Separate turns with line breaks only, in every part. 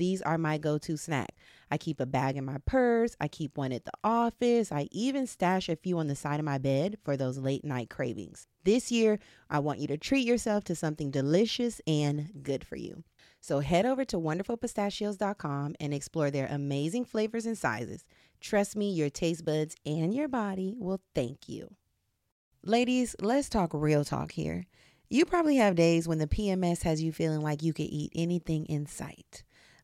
these are my go to snack. I keep a bag in my purse, I keep one at the office, I even stash a few on the side of my bed for those late night cravings. This year, I want you to treat yourself to something delicious and good for you. So head over to wonderfulpistachios.com and explore their amazing flavors and sizes. Trust me, your taste buds and your body will thank you. Ladies, let's talk real talk here. You probably have days when the PMS has you feeling like you could eat anything in sight.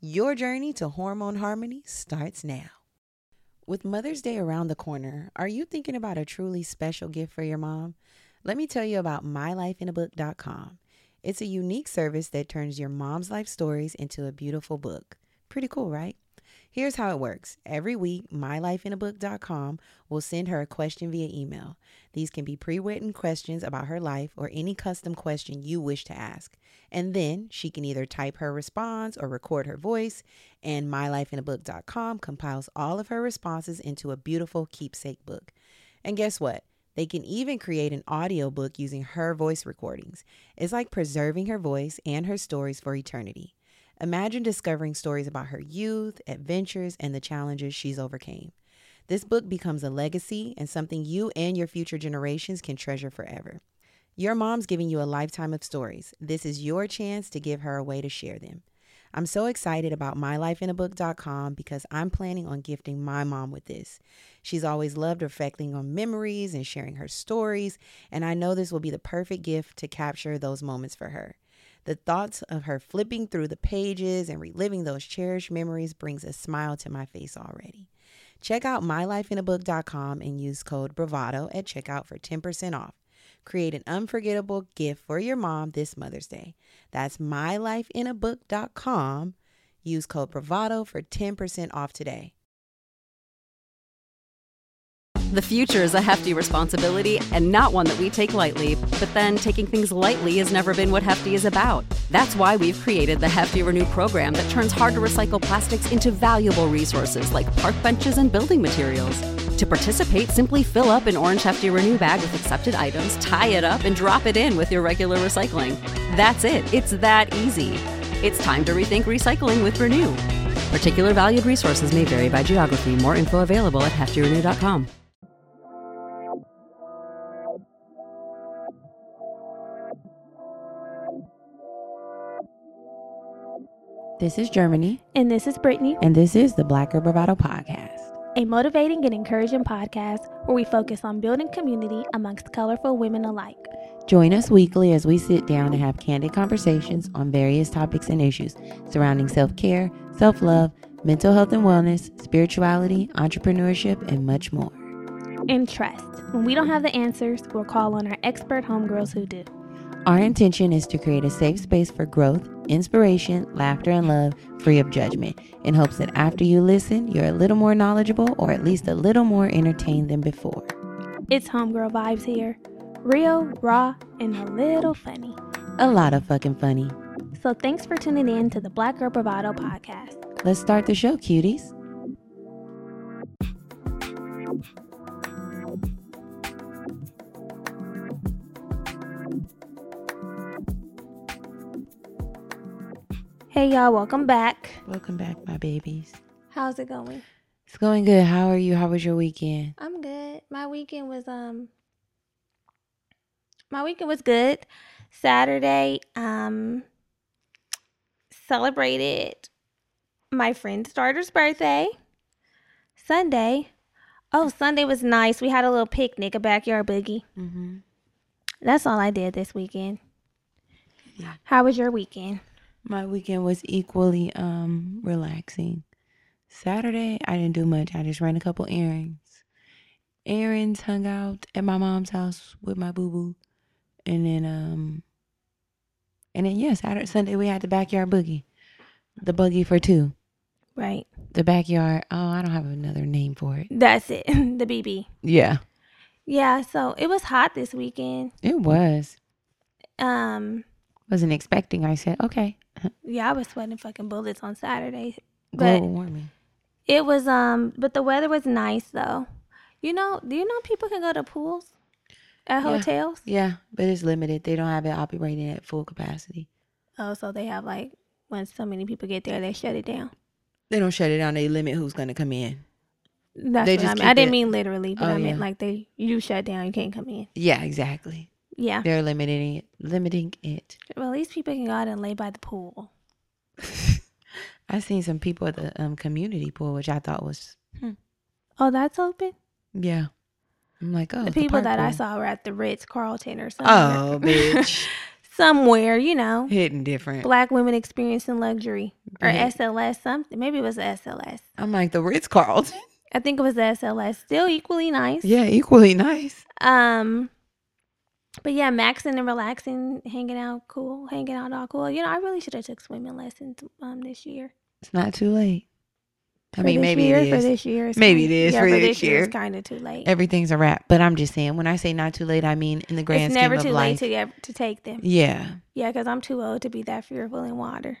Your journey to hormone harmony starts now. With Mother's Day around the corner, are you thinking about a truly special gift for your mom? Let me tell you about mylifeinabook.com. It's a unique service that turns your mom's life stories into a beautiful book. Pretty cool, right? Here's how it works. Every week, mylifeinabook.com will send her a question via email. These can be pre-written questions about her life or any custom question you wish to ask. And then she can either type her response or record her voice, and mylifeinabook.com compiles all of her responses into a beautiful keepsake book. And guess what? They can even create an audiobook using her voice recordings. It's like preserving her voice and her stories for eternity. Imagine discovering stories about her youth, adventures, and the challenges she's overcame. This book becomes a legacy and something you and your future generations can treasure forever. Your mom's giving you a lifetime of stories. This is your chance to give her a way to share them. I'm so excited about mylifeinabook.com because I'm planning on gifting my mom with this. She's always loved reflecting on memories and sharing her stories, and I know this will be the perfect gift to capture those moments for her. The thoughts of her flipping through the pages and reliving those cherished memories brings a smile to my face already. Check out mylifeinabook.com and use code BRAVADO at checkout for 10% off. Create an unforgettable gift for your mom this Mother's Day. That's mylifeinabook.com. Use code Bravado for 10% off today.
The future is a hefty responsibility and not one that we take lightly. But then taking things lightly has never been what Hefty is about. That's why we've created the Hefty Renew program that turns hard to recycle plastics into valuable resources like park benches and building materials. To participate, simply fill up an orange Hefty Renew bag with accepted items, tie it up, and drop it in with your regular recycling. That's it. It's that easy. It's time to rethink recycling with Renew. Particular valued resources may vary by geography. More info available at heftyrenew.com.
This is Germani,
And this is Brittany,
and this is the Black Girl Bravado Podcast.
A motivating and encouraging podcast where we focus on building community amongst colorful women alike.
Join us weekly as we sit down and have candid conversations on various topics and issues surrounding self care, self love, mental health and wellness, spirituality, entrepreneurship, and much more.
And trust, when we don't have the answers, we'll call on our expert homegirls who do.
Our intention is to create a safe space for growth, inspiration, laughter, and love, free of judgment, in hopes that after you listen, you're a little more knowledgeable or at least a little more entertained than before.
It's homegirl vibes here. Real, raw, and a little funny.
A lot of fucking funny.
So thanks for tuning in to the Black Girl Bravado podcast.
Let's start the show, cuties.
Hey y'all, welcome back.
Welcome back, my babies.
How's it going?
It's going good. How are you? How was your weekend?
I'm good. My weekend was um my weekend was good. Saturday, um celebrated my friend's daughter's birthday. Sunday. Oh, Sunday was nice. We had a little picnic, a backyard boogie.
Mm-hmm.
That's all I did this weekend.
Yeah.
How was your weekend?
My weekend was equally um relaxing. Saturday, I didn't do much. I just ran a couple errands. Errands, hung out at my mom's house with my boo boo, and then um, and then yeah, Saturday, Sunday we had the backyard boogie, the buggy for two,
Right.
the backyard. Oh, I don't have another name for it.
That's it. the BB.
Yeah,
Yeah, so it was hot this weekend.
it was.
Um
Wasn't expecting. I said okay.
yeah, I was sweating fucking bullets on Saturday.
Global
But
warming.
It was um but the weather was nice though. You know, do you know people can go to pools at
Yeah.
hotels?
Yeah, but it's limited. They don't have it operating at full capacity.
Oh, so they have like when so many people get there, they shut it down.
They don't shut it down. They limit who's going to come in.
That's
They
what
just
I mean. I didn't
it-
mean literally, but
Oh,
I meant
yeah.
like they you shut down, you can't come in.
Yeah, exactly.
Yeah.
They're limiting it. Limiting it.
Well, at least people can go out and lay by the pool.
I seen some people at the um, community pool, which I thought was
Oh, that's open.
yeah. I'm like, oh,
the people that I saw were at the Ritz Carlton or something.
Oh, bitch,
Somewhere, you know.
hitting different.
Black women experiencing luxury or
Yeah.
SLS something. Maybe it was the SLS.
I'm like the Ritz Carlton.
I think it was the SLS. Still equally nice.
yeah, equally nice.
Um, but yeah, maxing and relaxing, hanging out, cool, hanging out, all cool. You know, I really should have took swimming lessons um this year.
It's not too late. I
For
mean, maybe
year,
it
for this year. it's
Maybe it is
yeah,
for this
this year. It's kind of too late.
Everything's a wrap. But I'm just saying, when I say not too late, I mean in the grand
it's
scheme
never
of
too
life.
late to get to take them.
yeah,
Yeah, because I'm too old to be that fearful in water.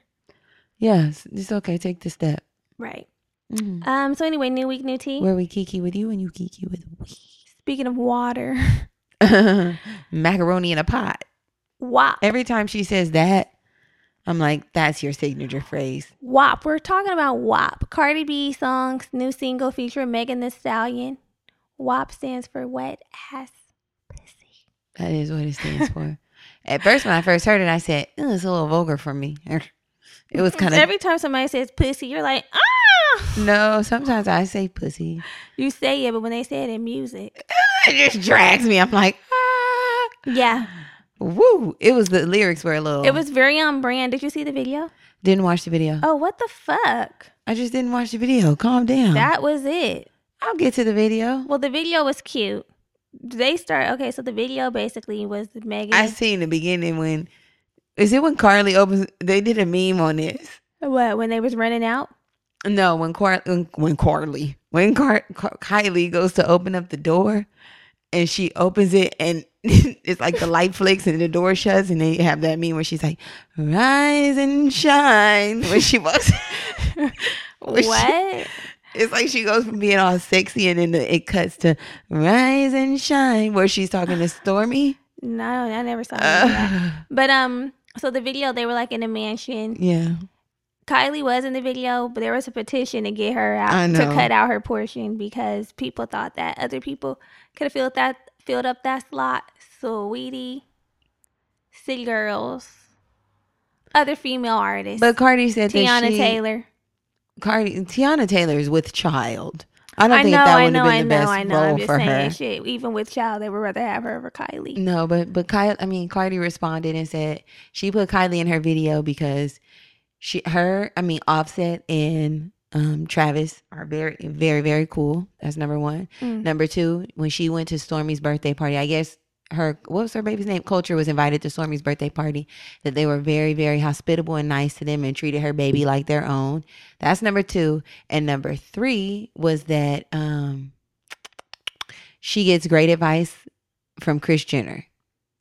Yes, it's, it's okay. Take the step.
Right.
Mhm.
Um. So anyway, new week, new tea.
Where we kiki with you and you kiki with we.
Speaking of water.
Macaroni in a pot.
WAP.
Every time she says that, I'm like, that's your signature phrase.
WAP. We're talking about WAP. Cardi B songs, new single featuring Megan Thee Stallion. WAP stands for wet ass pussy.
That is what it stands for. At first, when I first heard it, I said, it's a little vulgar for me. It was kind of
Every time somebody says pussy, you're like, ah.
no. Sometimes I say pussy.
You say it, but when they say it in music,
It just drags me. I'm like, ah.
yeah,
Woo! It was the lyrics were a little.
it was very on brand. Did you see the video?
Didn't watch the video.
Oh, what the fuck?
I just didn't watch the video. Calm down.
That was it.
I'll get to the video.
Well, the video was cute. they start okay. So the video basically was Megan.
I seen the beginning when is it when Carly opens? They did a meme on this.
what when they was running out?
No, when Car when, when Carly when Car- Car- Kylie goes to open up the door, and she opens it and it's like the light flicks and the door shuts and they have that meme where she's like rise and shine when she walks. when she-
what?
it's like she goes from being all sexy and then it cuts to rise and shine where she's talking to Stormi.
No, I never saw that.
Uh,
But um, so the video they were like in a mansion.
yeah.
Kylie was in the video, but there was a petition to get her out to cut out her portion because people thought that other people could have filled that filled up that slot. Saweetie, City Girls, other female artists,
But Cardi said that
Teyana
she,
Taylor.
Cardi Teyana Taylor is with child. I don't
I
think
know,
that
I
would
know,
have
I
been the
know,
best
I know. I'm just
for
saying,
her.
shit. Even with child, they would rather have her over Kylie.
No, but but Kylie, I mean, Cardi responded and said she put Kylie in her video because she, her, I mean, Offset and um Travis are very, very, very cool. That's number one.
Mm.
Number two, when she went to Stormi's birthday party, I guess her what was her baby's name? Kulture was invited to Stormi's birthday party. That they were very, very hospitable and nice to them and treated her baby like their own. That's number two. And number three was that um she gets great advice from Kris Jenner.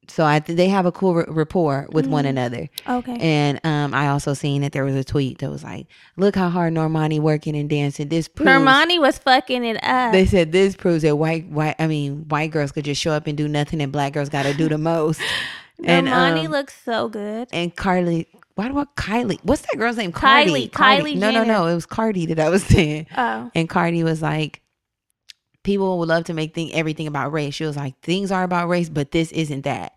So I th- they have a cool r- rapport with one
Mhm.
another.
Okay.
And um, I also seen that there was a tweet that was like, "Look how hard Normani working and dancing. This proves."
Normani was fucking it up.
They said this proves that white, white. I mean, white girls could just show up and do nothing, and black girls got to do the most. and,
Normani
um,
looks so good.
and Carly, why do I Kylie? What's that girl's name? Cardi.
Kylie, Kylie
No, no, no. It was Cardi that I was saying.
Oh,
And Cardi was like, people would love to make thing everything about race. She was like, things are about race, but this isn't that.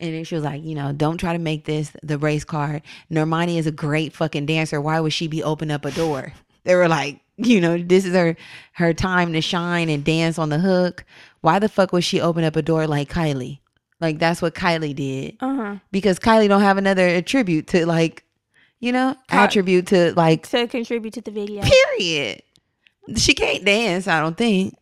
And then she was like, you know, don't try to make this the race card. Normani is a great fucking dancer. Why would she be open up a door? They were like, you know, this is her her time to shine and dance on the hook. Why the fuck would she open up a door like Kylie? Like that's what Kylie did
uh huh.
because Kylie don't have another attribute to like, you know,
Car-
attribute to like
To contribute to the video.
period. She can't dance, I don't think.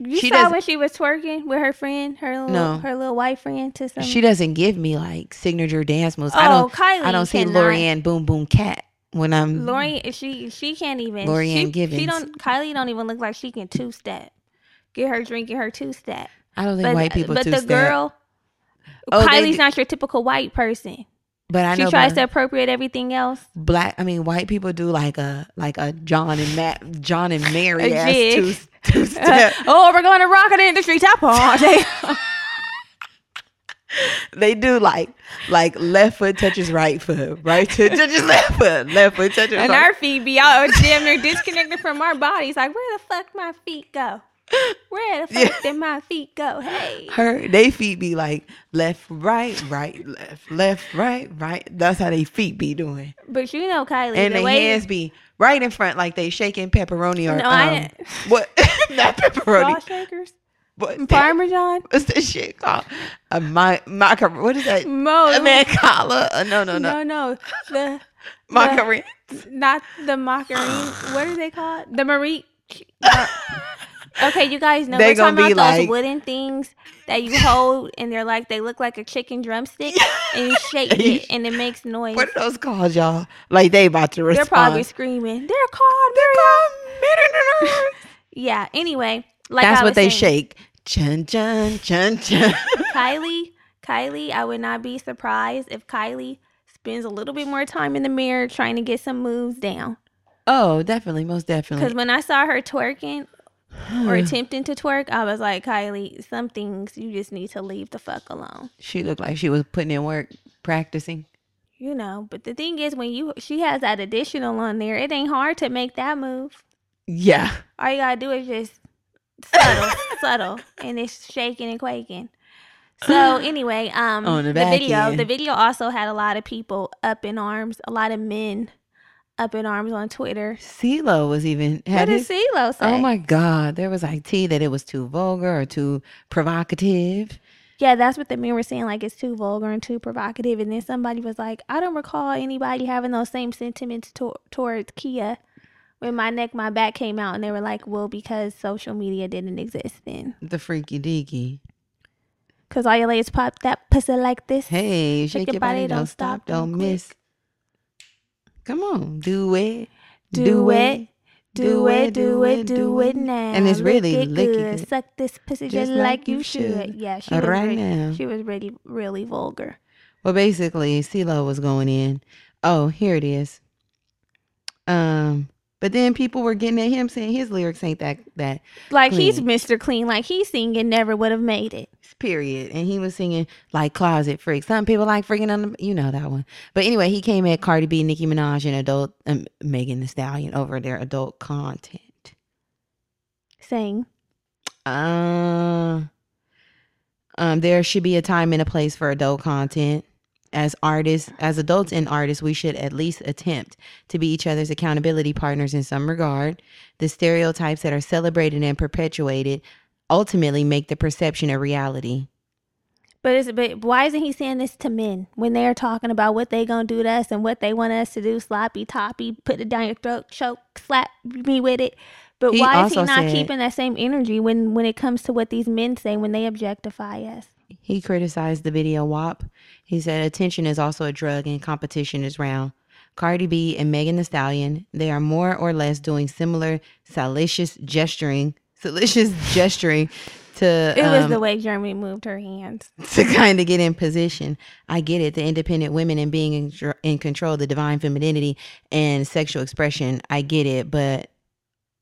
You
She
saw when she was twerking with her friend, her little,
No.
her little white friend to some.
She doesn't give me like signature dance moves.
oh,
I don't
Kylie.
I don't see. Lorianne Boom Boom Cat when I'm
Lori, she she can't even.
Lorianne
she,
Givens.
She don't. Kylie don't even look like she can two step. Get her drinking her two step.
I don't think
But
white people
but the girl,
Oh,
Kylie's
do-
not your typical white person.
but I
she
know
tries to appropriate everything else.
black I mean white people do like a like a John and Matt John and Mary ass two. Two step.
oh, we're going to rock it in the street top party.
they do like like left foot touches right foot, right foot touches left foot, left foot touches
and
right
our feet be out damn near disconnected from our bodies. Like, where the fuck my feet go? Where the fuck
Yeah.
did my feet go? Hey.
her they feet be like left right right left left right right that's how they feet be doing
But you know, Kylie,
and
the
their
way
hands be right in front like they shaking pepperoni or
No, I
um,
didn't-
what not pepperoni
Raw shakers,
that?
Parmesan,
what's that shit called a my what is that
Mo.
a man collar uh, no no no
no, no, the
macaroni
not the macaroni. what are they called? The marie. uh, okay, you guys know
They
we're talking about those
like-
wooden things that you hold, and they're like they look like a chicken drumstick, and you shake it, and it makes noise.
what are those called y'all like they about to respond.
They're probably screaming. They're called. They're called. Yeah. Anyway, like
that's what they
saying,
shake chun chun chun chun
Kylie, Kylie, I would not be surprised if Kylie spends a little bit more time in the mirror trying to get some moves down.
oh definitely most definitely.
Because when I saw her twerking or attempting to twerk, I was like, Kylie, some things you just need to leave the fuck alone.
She looked like she was putting in work, practicing.
You know, but the thing is, when you she has that additional on there, it ain't hard to make that move.
Yeah.
All you gotta do is just subtle, subtle, and it's shaking and quaking. So anyway, um,
On the
the, video,
end.
the video also had a lot of people up in arms, a lot of men up in arms on Twitter.
CeeLo was even had
what
his,
did CeeLo oh say?
Oh my God. There was like tea that it was too vulgar or too provocative.
Yeah, that's what the men were saying. Like it's too vulgar and too provocative. And then somebody was like, I don't recall anybody having those same sentiments to- towards Khia when my neck, my back came out, and they were like, "Well, because social media didn't exist then,
The freaky deaky.
because all your ladies pop that pussy like this."
Hey, shake, your body, don't stop, don't
quit.
miss. Come on, do it,
Do it. Do it, do it, do it now.
And it's
Lick
really
it
lick
good.
it.
Suck this pussy
Just
just,
like you
should.
should.
Yeah, she was
right
really,
now.
She was really, really vulgar.
Well, basically, CeeLo was going in. Oh, here it is. Um, but then people were getting at him saying his lyrics ain't that that
Like he's Mr. Clean. Like he's singing never would have made it.
period. And he was singing like closet freak. Some people like freaking on the, you know that one. But anyway, he came at Cardi B, Nicki Minaj, and adult um, Megan Thee Stallion over their adult content.
Saying
Uh, um, there should be a time and a place for adult content. As artists, as adults and artists, we should at least attempt to be each other's accountability partners in some regard. The stereotypes that are celebrated and perpetuated ultimately make the perception a reality.
But it's but why isn't he saying this to men when they're talking about what they gonna do to us and what they want us to do? Sloppy toppy, put it down your throat, choke, slap me with it. But
He
why is he not
said-
keeping that same energy when when it comes to what these men say when they objectify us?
He criticized the video WAP. He said attention is also a drug and competition is round. Cardi B and Megan Thee Stallion, they are more or less doing similar salacious gesturing, salacious gesturing to
It was
um,
the way Jeremy moved her hands.
to kind of get in position. I get it, the independent women and being in, in control of the divine femininity and sexual expression. I get it, but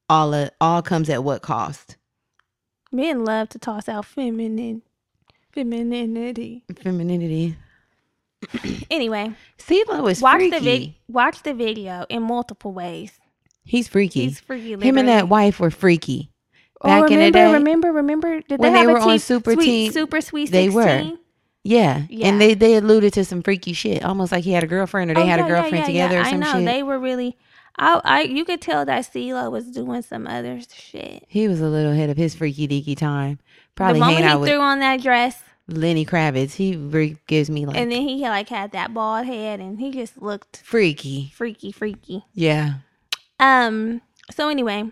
all of, all comes at what cost?
Men love to toss out feminine femininity.
Femininity.
Anyway,
CeeLo is
watch
freaky.
the vid- watch the video in multiple ways.
He's freaky.
He's freaky.
Him and that wife were freaky.
Oh,
Back in the
remember,
day,
remember, remember? Did
when
they,
they
have
were
a
on Super
sweet,
Teen,
Super Sweet
they were. yeah,
Yeah.
and they they alluded to some freaky shit, almost like he had a girlfriend or they
Oh,
had
yeah,
a girlfriend
yeah,
together
yeah.
or some
I know
shit.
they were really. I, I, you could tell that CeeLo was doing some other shit.
he was a little ahead of his freaky deaky time. Probably
the moment he
with
threw on that dress,
Lenny Kravitz. He re- gives me like
and then he like had that bald head, and he just looked
freaky.
freaky, freaky.
Yeah.
Um. So anyway,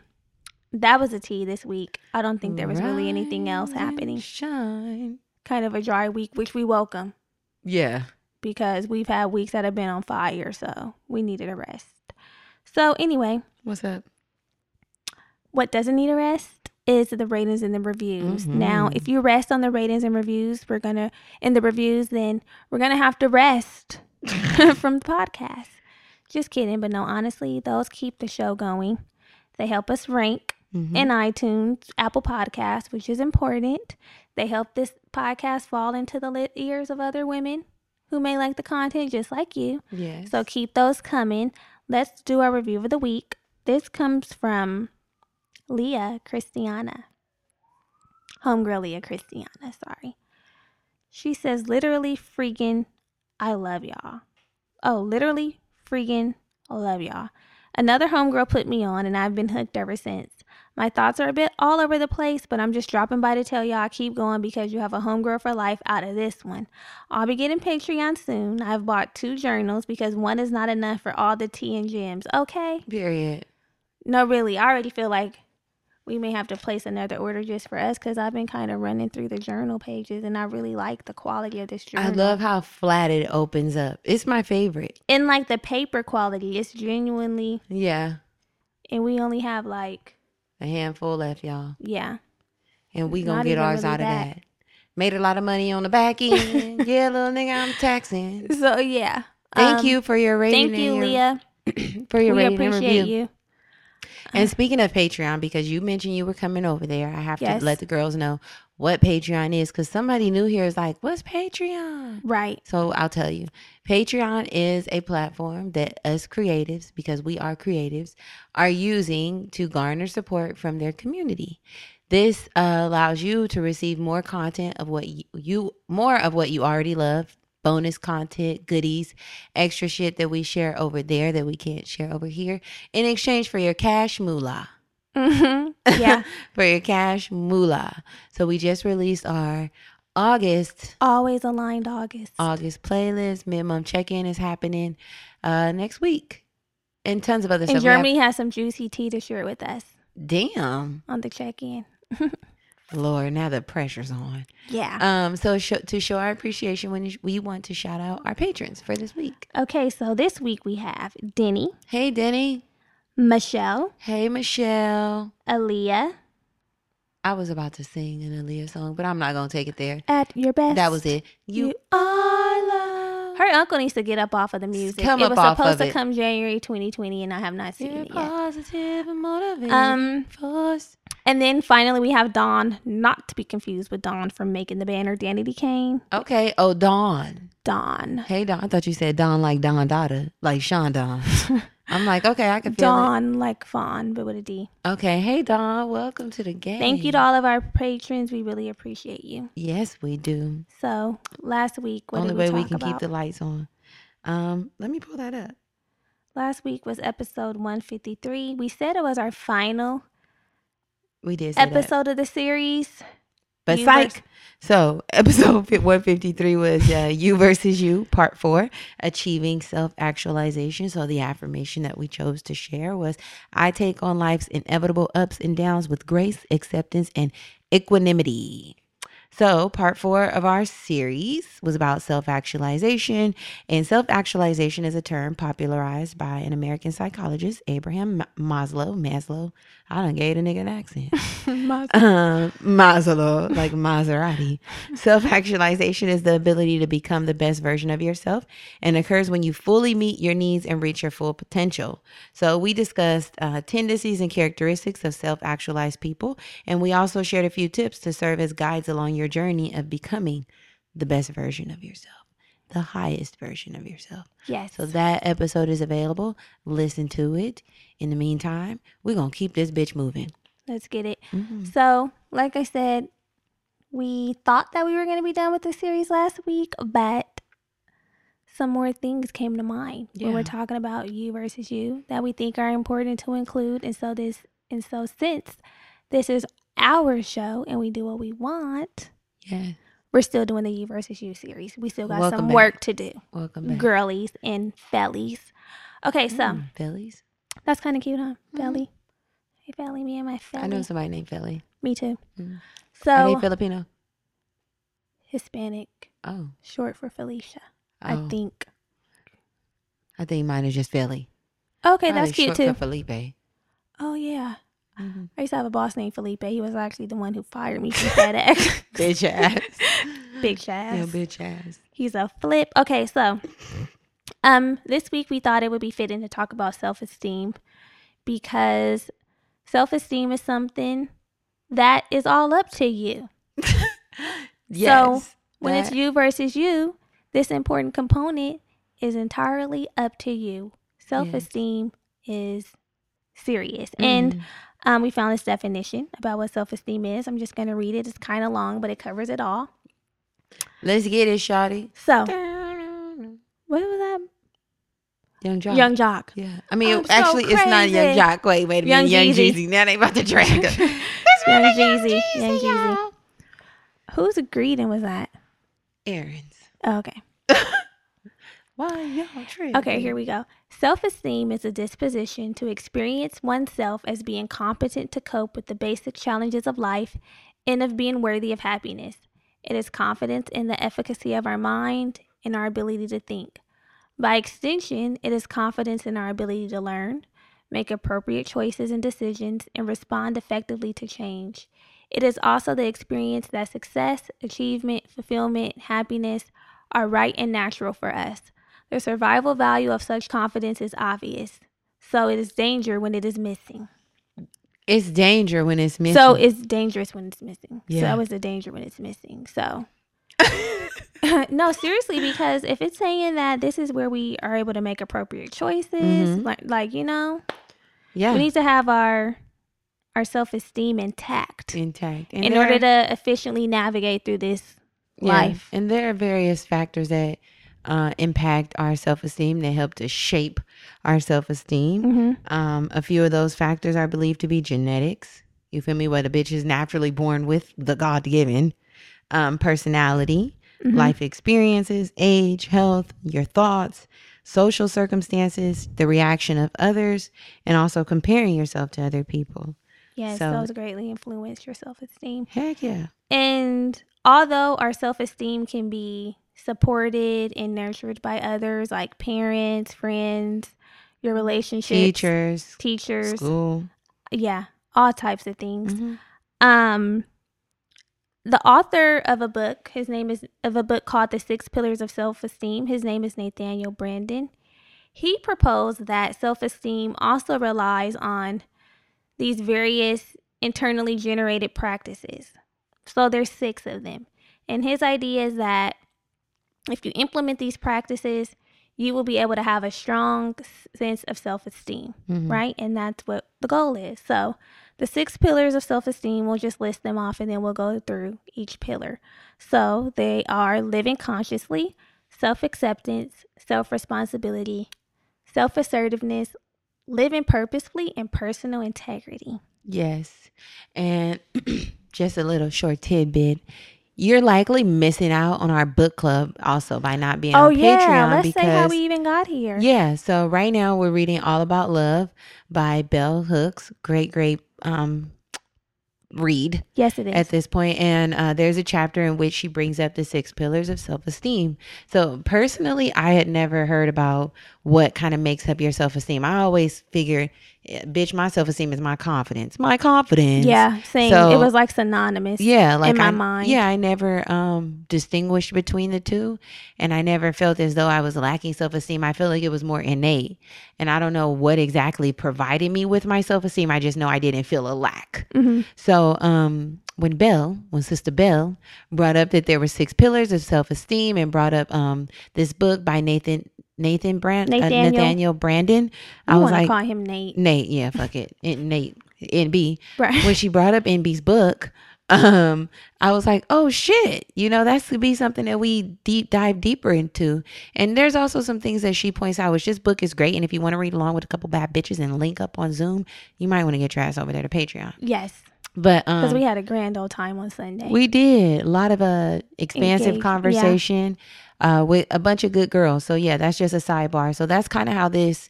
that was a tea this week. I don't think there was really anything else happening.
Shine.
Kind of a dry week, which we welcome
Yeah.
because we've had weeks that have been on fire, so we needed a rest. So anyway,
What's up?
what doesn't need a rest is the ratings and the reviews. Now,
Mhm.
if you rest on the ratings and reviews, we're gonna in the reviews, then we're gonna have to rest from the podcast. Just kidding, but no, honestly, those keep the show going. They help us rank
Mhm.
in iTunes, Apple Podcasts, which is important. They help this podcast fall into the lit ears of other women who may like the content just like you.
Yes.
So keep those coming. Let's do our review of the week. This comes from Leah Christiana. Homegirl Leah Christiana, sorry. She says, literally freaking, I love y'all. Oh, literally freaking love y'all. Another homegirl put me on, and I've been hooked ever since. My thoughts are a bit all over the place, but I'm just dropping by to tell y'all keep going because you have a homegirl for life out of this one. I'll be getting Patreon soon. I've bought two journals because one is not enough for all the tea and gems. Okay?
Period.
No, really. I already feel like we may have to place another order just for us because I've been kind of running through the journal pages and I really like the quality of this journal.
I love how flat it opens up. It's my favorite.
and like the paper quality. It's genuinely,
Yeah.
and we only have like,
A handful left, y'all.
yeah.
And we gonna get ours
really
out of
that.
that. Made a lot of money on the back end. yeah, little nigga, I'm taxing.
So yeah.
Thank
Um,
you for your rating.
Thank you,
your,
Leah.
for your
we
rating and
appreciate
review.
you.
And speaking of Patreon, because you mentioned you were coming over there, I have
Yes.
to let the girls know what Patreon is because somebody new here is like, "What's Patreon?"
Right.
So I'll tell you. Patreon is a platform that us creatives, because we are creatives, are using to garner support from their community. This uh, allows you to receive more content of what you, you more of what you already love, bonus content, goodies, extra shit that we share over there that we can't share over here in exchange for your cash moolah
hmm Yeah.
for your cash moolah. So we just released our August
Always aligned August.
August playlist. Minimum check in is happening uh next week. and tons of other
And
stuff. Have-
Germani has some juicy tea to share with us
damn,
on the check in.
Lord, now the pressure's on.
Yeah.
Um, so show, to show our appreciation, when we want to shout out our patrons for this week.
Okay, so this week we have Denny,
Hey, Denny.
Michelle,
Hey, Michelle.
Aaliyah,
I was about to sing an Aaliyah song, but I'm not gonna take it there.
at your best.
That was it. You,
You
are love.
Her uncle needs to get up off of the music.
Come
it
up
was
off
supposed
of
to
it.
come January 2020, and I have not seen
You're
it yet.
positive and motivating.
Um,
force.
And then finally we have Dawn, not to be confused with Dawn from making the banner Danity Kane.
Okay. Oh, Dawn.
Dawn.
Hey, Dawn. I thought you said Dawn like Dawn daughter, like Sean Dawn. I'm like, okay, I can feel
Dawn like Fawn, but with a D.
Okay. Hey, Dawn. Welcome to the game.
Thank you to all of our patrons. We really appreciate you.
Yes, we do.
So last week, what
Only way
we
we can
about?
keep the lights on. Um, let me pull that up.
Last week was episode 153. We said it was our final
We did say that.
episode of the series.
But
You
psych. So episode 153 was uh, you versus you, part four, achieving self-actualization. So the affirmation that we chose to share was, I take on life's inevitable ups and downs with grace, acceptance, and equanimity. So, part four of our series was about self actualization. And self actualization is a term popularized by an American psychologist, Abraham Maslow. Maslow. I done gave the nigga an accent uh, Maslow, like Maserati. Self actualization is the ability to become the best version of yourself and occurs when you fully meet your needs and reach your full potential. So, we discussed uh, tendencies and characteristics of self actualized people, and we also shared a few tips to serve as guides along your journey of becoming the best version of yourself, the highest version of yourself.
Yes.
So, that episode is available. Listen to it. In the meantime, we're going to keep this bitch moving.
Let's get it.
Mhm.
So, like I said, we thought that we were going to be done with the series last week, but some more things came to mind when we're talking about you versus you that we think are important to include. And so this and so since this is our show and we do what we want,
Yeah.
we're still doing the you versus you series. We still got
Welcome
some
back.
work to do.
Welcome back.
Girlies and fellies. Okay, so
Mm, Phillies.
That's kind of cute, huh?
Mhm.
Felly. Hey, Felly, me and my felly.
I know somebody named Philly.
Me too.
Mm.
So
Are they Filipino?
Hispanic,
Oh.
short for Felicia.
oh.
I think.
I think mine is just Philly.
Okay,
Probably
that's cute too.
Felipe.
Oh yeah.
Mhm.
I used to have a boss named Felipe. He was actually the one who fired me from FedEx.
Bitch ass.
Big ass.
Yeah, bitch ass.
He's a flip. Okay, so um this week we thought it would be fitting to talk about self-esteem because self-esteem is something that is all up to you.
Yes.
So when it's you versus you, this important component is entirely up to you. Self-esteem is serious. And
Mhm.
um, we found this definition about what self-esteem is. I'm just going to read it. It's kind of long, but it covers it all.
let's get it, Shotty.
So, what was that?
Yung Joc.
Yung Joc.
Yeah. I mean,
I'm so
actually, it's not Young. Joc. Wait, wait a
Young
minute. Young
Jeezy.
Jeezy. Now they about to drag us.
Young Jeezy. Young Jeezy. Whose greeting was that?
Aaron's.
Oh, okay.
Why y'all tripping?
Okay, here we go. Self esteem is a disposition to experience oneself as being competent to cope with the basic challenges of life and of being worthy of happiness. It is confidence in the efficacy of our mind and our ability to think. By extension, it is confidence in our ability to learn, make appropriate choices and decisions, and respond effectively to change. It is also the experience that success, achievement, fulfillment, happiness are right and natural for us. The survival value of such confidence is obvious, so it is danger when it is missing.
It's danger when it's missing.
So it's dangerous when it's missing.
Yeah.
So it's a danger when it's missing. So no, seriously, because if it's saying that this is where we are able to make appropriate choices,
Mhm.
like, like you know,
yeah.
we need to have our our self esteem intact
intact. And
in order
are-
to efficiently navigate through this
Yeah,
life.
And there are various factors that uh, impact our self esteem that help to shape our self esteem.
Mm-hmm.
Um, a few of those factors are believed to be genetics. You feel me? What a bitch is naturally born with the God given um, personality,
Mhm.
life experiences, age, health, your thoughts, social circumstances, the reaction of others, and also comparing yourself to other people.
Yes,
So-
those greatly influence your self esteem.
Heck yeah.
And although our self esteem can be supported and nurtured by others like parents, friends, your relationships,
Teachers,
teachers,
school.
yeah, all types of things.
Mhm.
Um the author of a book, his name is of a book called The Six Pillars of Self-Esteem. His name is Nathaniel Branden. He proposed that self-esteem also relies on these various internally generated practices. So there's 6 of them. And his idea is that if you implement these practices, you will be able to have a strong sense of self-esteem
Mhm.
right? And that's what the goal is. So, the six pillars of self esteem, we'll just list them off and then we'll go through each pillar. So, they are living consciously, self acceptance, self responsibility, self assertiveness, living purposefully, and personal integrity.
Yes. And just a little short tidbit. You're likely missing out on our book club also by not being
oh,
on
yeah.
Patreon
Let's
because
say how we even got here.
Yeah, so right now we're reading All About Love by Bell Hooks. Great, great um read
Yes, it is.
at this point and uh, there's a chapter in which she brings up the six pillars of self-esteem so personally i had never heard about what kind of makes up your self-esteem i always figured bitch my self-esteem is my confidence my confidence
yeah, same.
So-
it was like synonymous.
yeah, like in
my
I,
mind.
Yeah, I never um distinguished between the two, and I never felt as though I was lacking self esteem. I feel like it was more innate, and I don't know what exactly provided me with my self esteem. I just know I didn't feel a lack.
hmm
So um, when Bell, when Sister Bell brought up that there were six pillars of self esteem, and brought up um this book by Nathan Nathan Brand
Nathaniel.
Uh, Nathaniel Branden, I
I
was like
call him Nate.
Nate. Yeah, fuck it, N- Nate. NB
Right.
when she brought up NB's book, um, I was like, oh shit, you know, that's to be something that we deep dive deeper into. And there's also some things that she points out, which this book is great. And if you want to read along with a couple bad bitches and link up on Zoom, you might want to get your ass over there to Patreon.
Yes,
But
because
um,
we had a grand old time on Sunday.
we did a lot of uh expansive
Engage- yeah.
conversation uh with a bunch of good girls. So yeah, that's just a sidebar. So that's kind of how this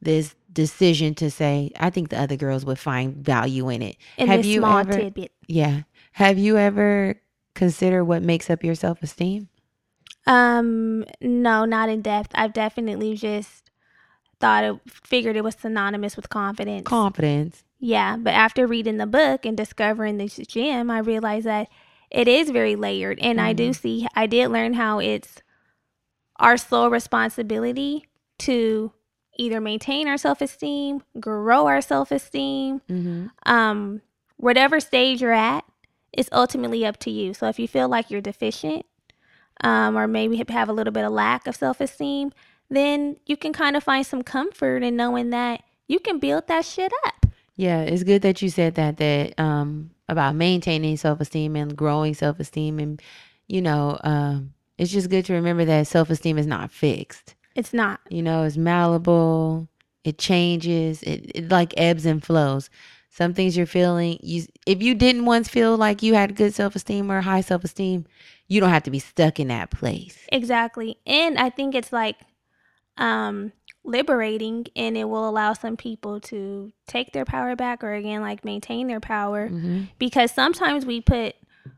this decision to say I think the other girls would find value in it.
in
have you
small
ever
tidbit.
Yeah. Have you ever considered what makes up your self-esteem?
Um, no, not in depth. I've definitely just thought it, figured it was synonymous with confidence.
Confidence.
Yeah, but after reading the book and discovering this gem, I realized that it is very layered, and I do see. I did learn how it's our sole responsibility to either maintain our self esteem, grow our self esteem,
Mm-hmm.
um, whatever stage you're at, it's ultimately up to you. So if you feel like you're deficient, um, or maybe have a little bit of lack of self esteem, then you can kind of find some comfort in knowing that you can build that shit up.
Yeah, it's good that you said that that um about maintaining self-esteem and growing self-esteem and you know, um it's just good to remember that self-esteem is not fixed.
It's not.
You know, it's malleable, it changes, it, it like ebbs and flows. Some things you're feeling, you if you didn't once feel like you had good self-esteem or high self-esteem, you don't have to be stuck in that place.
Exactly. And I think it's like um liberating and it will allow some people to take their power back or again like maintain their power
Mm-hmm.
because sometimes we put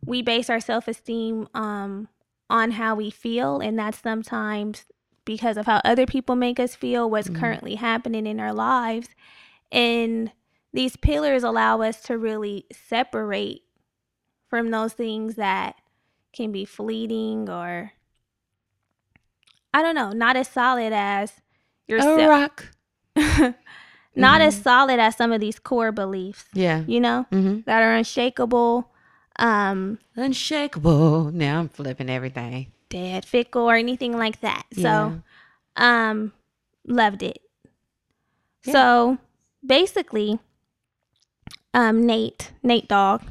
we base our self-esteem um on how we feel and that's sometimes because of how other people make us feel what's
Mhm.
currently happening in our lives and these pillars allow us to really separate from those things that can be fleeting or I don't know, not as solid as
A rock.
not as
Mhm.
solid as some of these core beliefs,
Yeah.
you know,
Mm-hmm.
that are unshakable, um,
Unshakable. Now I'm flipping everything.
dead, fickle, or anything like that.
Yeah.
So, um, loved it.
Yeah.
So basically, um, Nate, Nate Dog,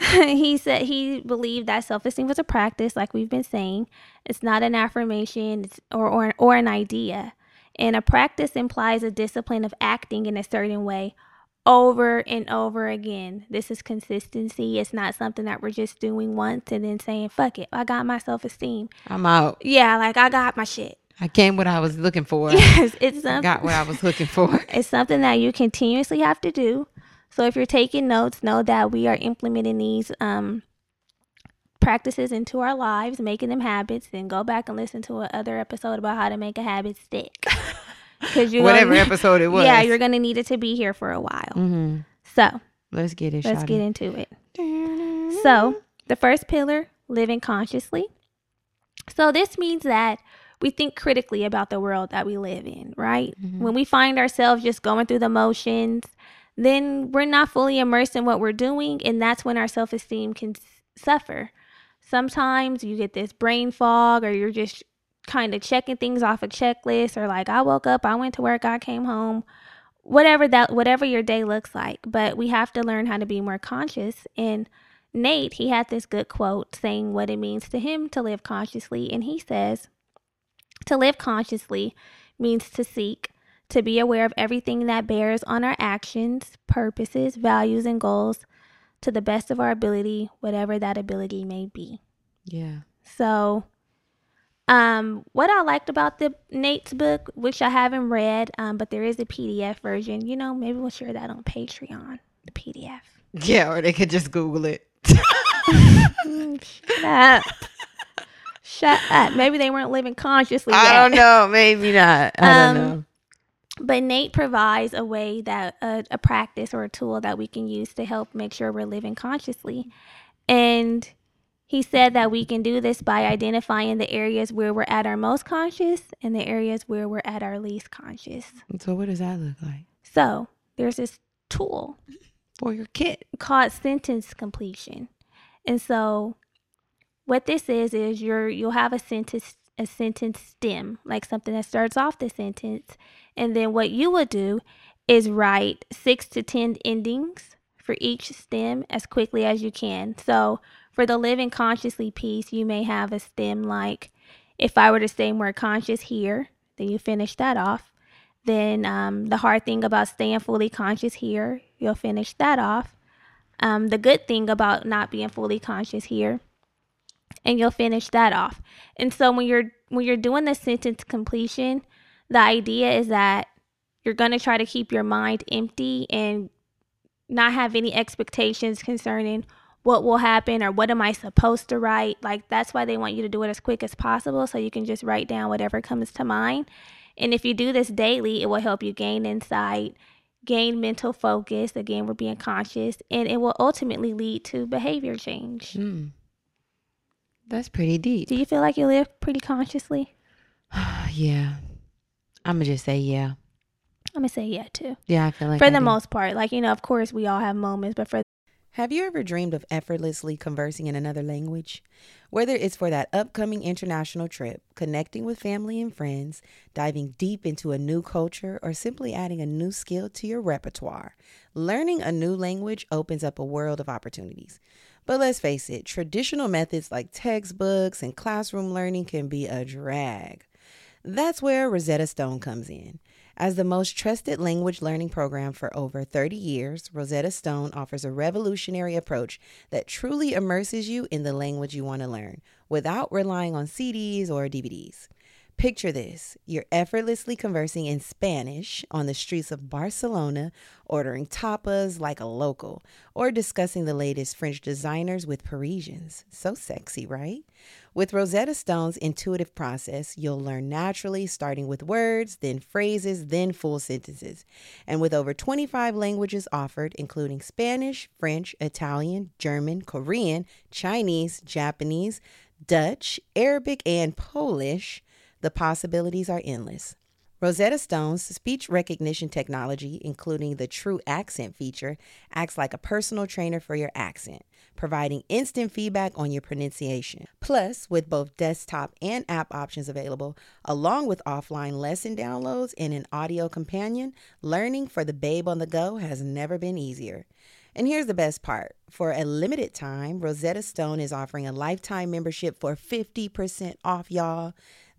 he said he believed that self-esteem was a practice like we've been saying it's not an affirmation or, or, or an idea and a practice implies a discipline of acting in a certain way over and over again this is consistency it's not something that we're just doing once and then saying fuck it i got my self-esteem
I'm out.
yeah like i got my shit
I came what I was looking for.
Yes, it's
I got what I was looking for.
It's something that you continuously have to do. So if you're taking notes, know that we are implementing these um, practices into our lives, making them habits. Then go back and listen to another episode about how to make a habit stick. Because you
Whatever episode it was.
Yeah, you're gonna need it to be here for a while.
Mm-hmm.
So
Let's get it.
let's get into it. So, the first pillar, living consciously. So, this means that we think critically about the world that we live in, right?
Mhm.
When we find ourselves just going through the motions, then we're not fully immersed in what we're doing, and that's when our self esteem can suffer. Sometimes you get this brain fog, or you're just kind of checking things off a checklist, or like, I woke up, I went to work, I came home, whatever that whatever your day looks like but we have to learn how to be more conscious and Nate he had this good quote saying what it means to him to live consciously and he says to live consciously means to seek to be aware of everything that bears on our actions purposes values and goals to the best of our ability whatever that ability may be
Yeah.
so, um, what I liked about the Nate's book, which I haven't read, um, but there is a PDF version. You know, maybe we'll share that on Patreon. The PDF.
Yeah, or they could just Google it.
Mm, Shut up. Shut up. Maybe they weren't living consciously.
I
yet.
don't know. Maybe not. I don't
Um,
know.
But Nate provides a way that a, a practice or a tool that we can use to help make sure we're living consciously. And he said that we can do this by identifying the areas where we're at our most conscious and the areas where we're at our least conscious.
So what does that look like
So there's this tool
for your kid?
called sentence completion. And so what this is is you're you'll have a sentence a sentence stem, like something that starts off the sentence, and then what you will do is write 6 to 10 endings for each stem as quickly as you can. So for the living consciously piece, you may have a stem like if I were to stay more conscious here, then you finish that off. Then um, the hard thing about staying fully conscious here, you'll finish that off. Um, the good thing about not being fully conscious here, and you'll finish that off. And so when you're when you're doing the sentence completion, the idea is that you're going to try to keep your mind empty and not have any expectations concerning what will happen or what am I supposed to write. Like that's why they want you to do it as quick as possible so you can just write down whatever comes to mind. And if you do this daily, it will help you gain insight, gain mental focus. Again, we're being conscious, and it will ultimately lead to behavior change.
Mm. That's pretty deep.
Do you feel like you live pretty consciously?
yeah. I'm gonna just say yeah.
I'm gonna say yeah too.
Yeah, I feel like
for
I
the
do.
most part, like you know, of course we all have moments, but for
Have you ever dreamed of effortlessly conversing in another language? Whether it's for that upcoming international trip, connecting with family and friends, diving deep into a new culture, or simply adding a new skill to your repertoire, learning a new language opens up a world of opportunities. But let's face it, traditional methods like textbooks and classroom learning can be a drag. That's where Rosetta Stone comes in. As the most trusted language learning program for over 30 years, Rosetta Stone offers a revolutionary approach that truly immerses you in the language you want to learn without relying on CDs or DVDs. Picture this you're effortlessly conversing in Spanish on the streets of Barcelona, ordering tapas like a local, or discussing the latest French designers with Parisians. So sexy, right? With Rosetta Stone's intuitive process, you'll learn naturally, starting with words, then phrases, then full sentences. And with over 25 languages offered, including Spanish, French, Italian, German, Korean, Chinese, Japanese, Dutch, Arabic, and Polish, the possibilities are endless. Rosetta Stone's speech recognition technology, including the True Accent feature, acts like a personal trainer for your accent, providing instant feedback on your pronunciation. Plus, with both desktop and app options available, along with offline lesson downloads and an audio companion, learning for the babe on the go has never been easier. And here's the best part for a limited time, Rosetta Stone is offering a lifetime membership for 50% off, y'all.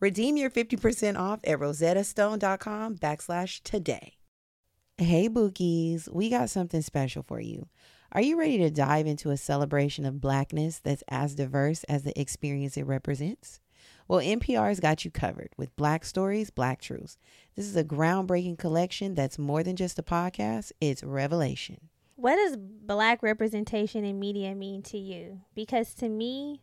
Redeem your 50% off at rosettastone.com backslash today. Hey, Bookies, we got something special for you. Are you ready to dive into a celebration of Blackness that's as diverse as the experience it represents? Well, NPR's got you covered with Black Stories, Black Truths. This is a groundbreaking collection that's more than just a podcast, it's revelation.
What does black representation in media mean to you? Because to me,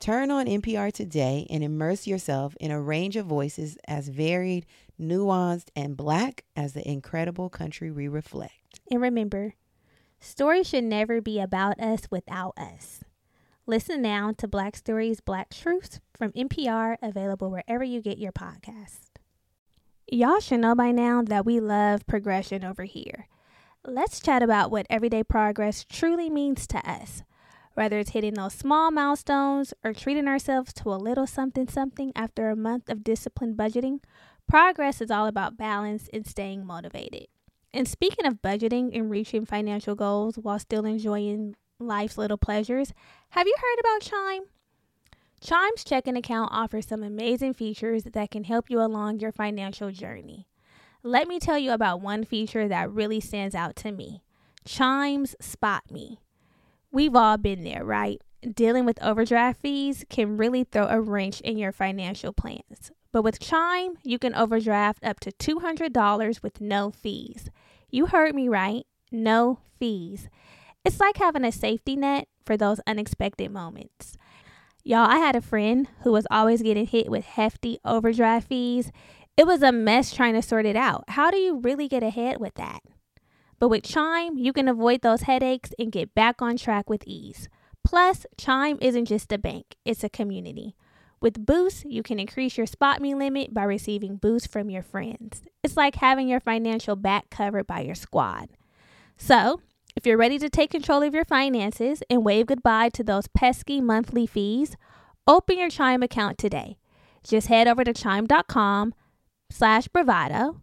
Turn on NPR today and immerse yourself in a range of voices as varied, nuanced, and black as the incredible country we reflect.
And remember, stories should never be about us without us. Listen now to Black Stories, Black Truths from NPR, available wherever you get your podcast. Y'all should know by now that we love progression over here. Let's chat about what everyday progress truly means to us whether it's hitting those small milestones or treating ourselves to a little something something after a month of disciplined budgeting, progress is all about balance and staying motivated. And speaking of budgeting and reaching financial goals while still enjoying life's little pleasures, have you heard about Chime? Chime's checking account offers some amazing features that can help you along your financial journey. Let me tell you about one feature that really stands out to me Chime's Spot Me. We've all been there, right? Dealing with overdraft fees can really throw a wrench in your financial plans. But with Chime, you can overdraft up to $200 with no fees. You heard me right, no fees. It's like having a safety net for those unexpected moments. Y'all, I had a friend who was always getting hit with hefty overdraft fees. It was a mess trying to sort it out. How do you really get ahead with that? But with Chime, you can avoid those headaches and get back on track with ease. Plus, Chime isn't just a bank, it's a community. With Boost, you can increase your spot me limit by receiving boosts from your friends. It's like having your financial back covered by your squad. So, if you're ready to take control of your finances and wave goodbye to those pesky monthly fees, open your Chime account today. Just head over to chime.com slash bravado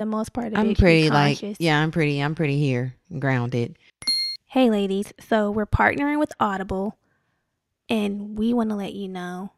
The most part of
I'm
it. be
pretty like yeah, I'm pretty I'm pretty here, grounded.
Hey, ladies. So we're partnering with Audible, and we want to let you know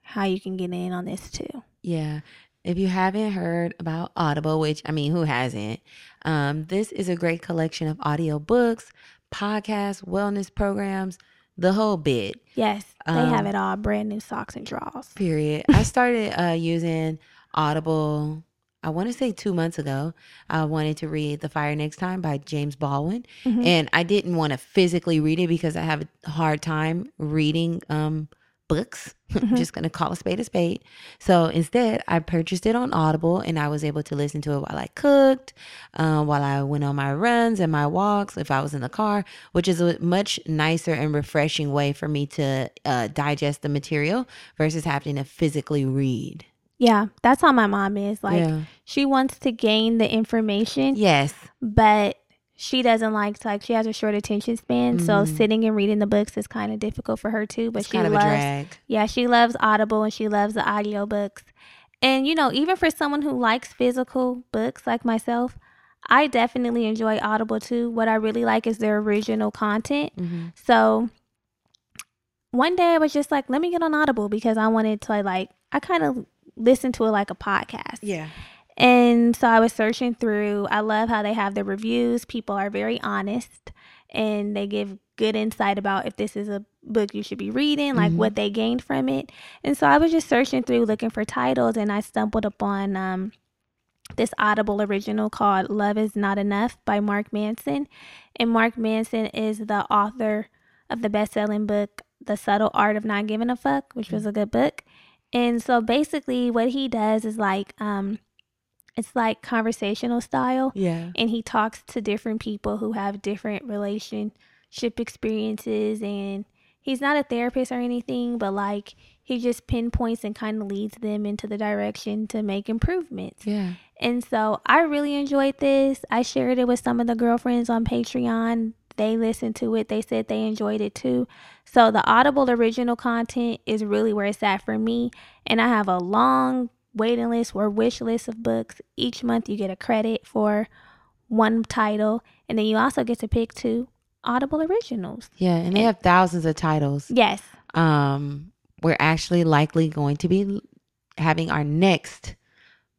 how you can get in on this too.
Yeah. If you haven't heard about Audible, which I mean, who hasn't? Um, this is a great collection of audiobooks, podcasts, wellness programs, the whole bit.
Yes, they have
Um,
it all brand new socks and drawers.
Period. I started uh, using Audible. I want to say two months ago. I wanted to read The Fire Next Time by James Baldwin,
Mhm.
and I didn't want to physically read it because I have a hard time reading um, books.
Mhm.
Just gonna call a spade a spade. So instead, I purchased it on Audible, and I was able to listen to it while I cooked, uh, while I went on my runs and my walks, if I was in the car, which is a much nicer and refreshing way for me to uh, digest the material versus having to physically read.
Yeah, that's how my mom is. Like,
yeah.
she wants to gain the information,
Yes.
but she doesn't like to, like, she has a short attention span. So
Mhm.
sitting and reading the books is kind of difficult for her too. But
It's
she
kind of
loves
a drag.
Yeah, she loves Audible and she loves the audiobooks. And you know, even for someone who likes physical books like myself, I definitely enjoy Audible too. What I really like is their original content.
hmm
So one day I was just like, let me get on Audible because I wanted to like I kind of listen to it like a podcast.
Yeah.
And so I was searching through. I love how they have the reviews. People are very honest and they give good insight about if this is a book you should be reading, like
Mhm.
what they gained from it. And so I was just searching through looking for titles and I stumbled upon um, this Audible original called Love Is Not Enough by Mark Manson. And Mark Manson is the author of the best selling book, The Subtle Art of Not Giving a Fuck, which was a good book. And so basically, what he does is like, um, it's like conversational style.
Yeah.
and he talks to different people who have different relationship experiences. And he's not a therapist or anything but like he just pinpoints and kind of leads them into the direction to make improvements.
Yeah.
and so i really enjoyed this. I shared it with some of the girlfriends on patreon they listened to it. They said they enjoyed it too. So the audible original content is really where it's at for me. And i have a long waiting list or wish list of books. Each month you get a credit for one title. And then you also get to pick two audible originals.
Yeah. And they have thousands of titles.
yes.
Um, we're actually likely going to be having our next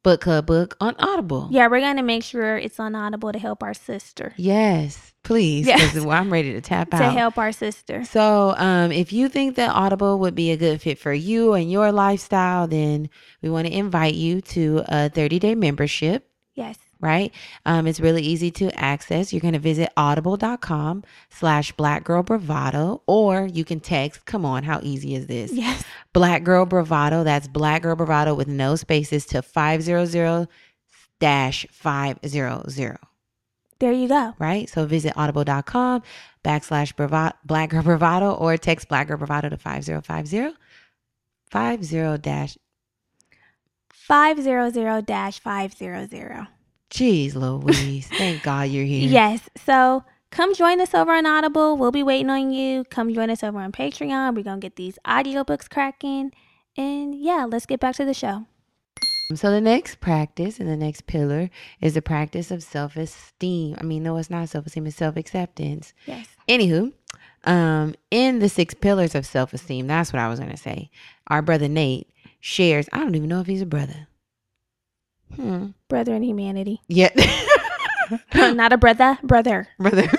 book club book on Audible.
yeah we're gonna make sure it's on audible to help our sister.
Yes, please.
Yes.
Because I'm ready to tap out to
help our sister
So, um, if you think that Audible would be a good fit for you and your lifestyle, then we want to invite you to a 30 day membership.
yes
Right. Um, it's really easy to access. You're going to visit audible.com slash black girl bravado, or you can text. Come on. How easy is this?
yes
Black Girl Bravado. That's Black Girl Bravado with no spaces to 500 dash 500.
There you go
Right? So visit audible.com backslash bravado, Black Girl Bravado or text Black Girl Bravado to 5050 50 dash.
500 dash 500
Jeez Louise. Thank God you're here.
Yes. So come join us over on Audible. We'll be waiting on you. Come join us over on Patreon. We're going to get these audiobooks cracking. And yeah, let's get back to the show.
So the next practice and the next pillar is the practice of self-esteem. I mean, no, it's not self-esteem, it's self-acceptance.
Yes.
Anywho, um, in the six pillars of self esteem, that's what I was gonna say. Our brother Nate shares. I don't even know if he's a brother. Hmm.
Brother in humanity.
Yeah.
Not a brother, brother.
brother,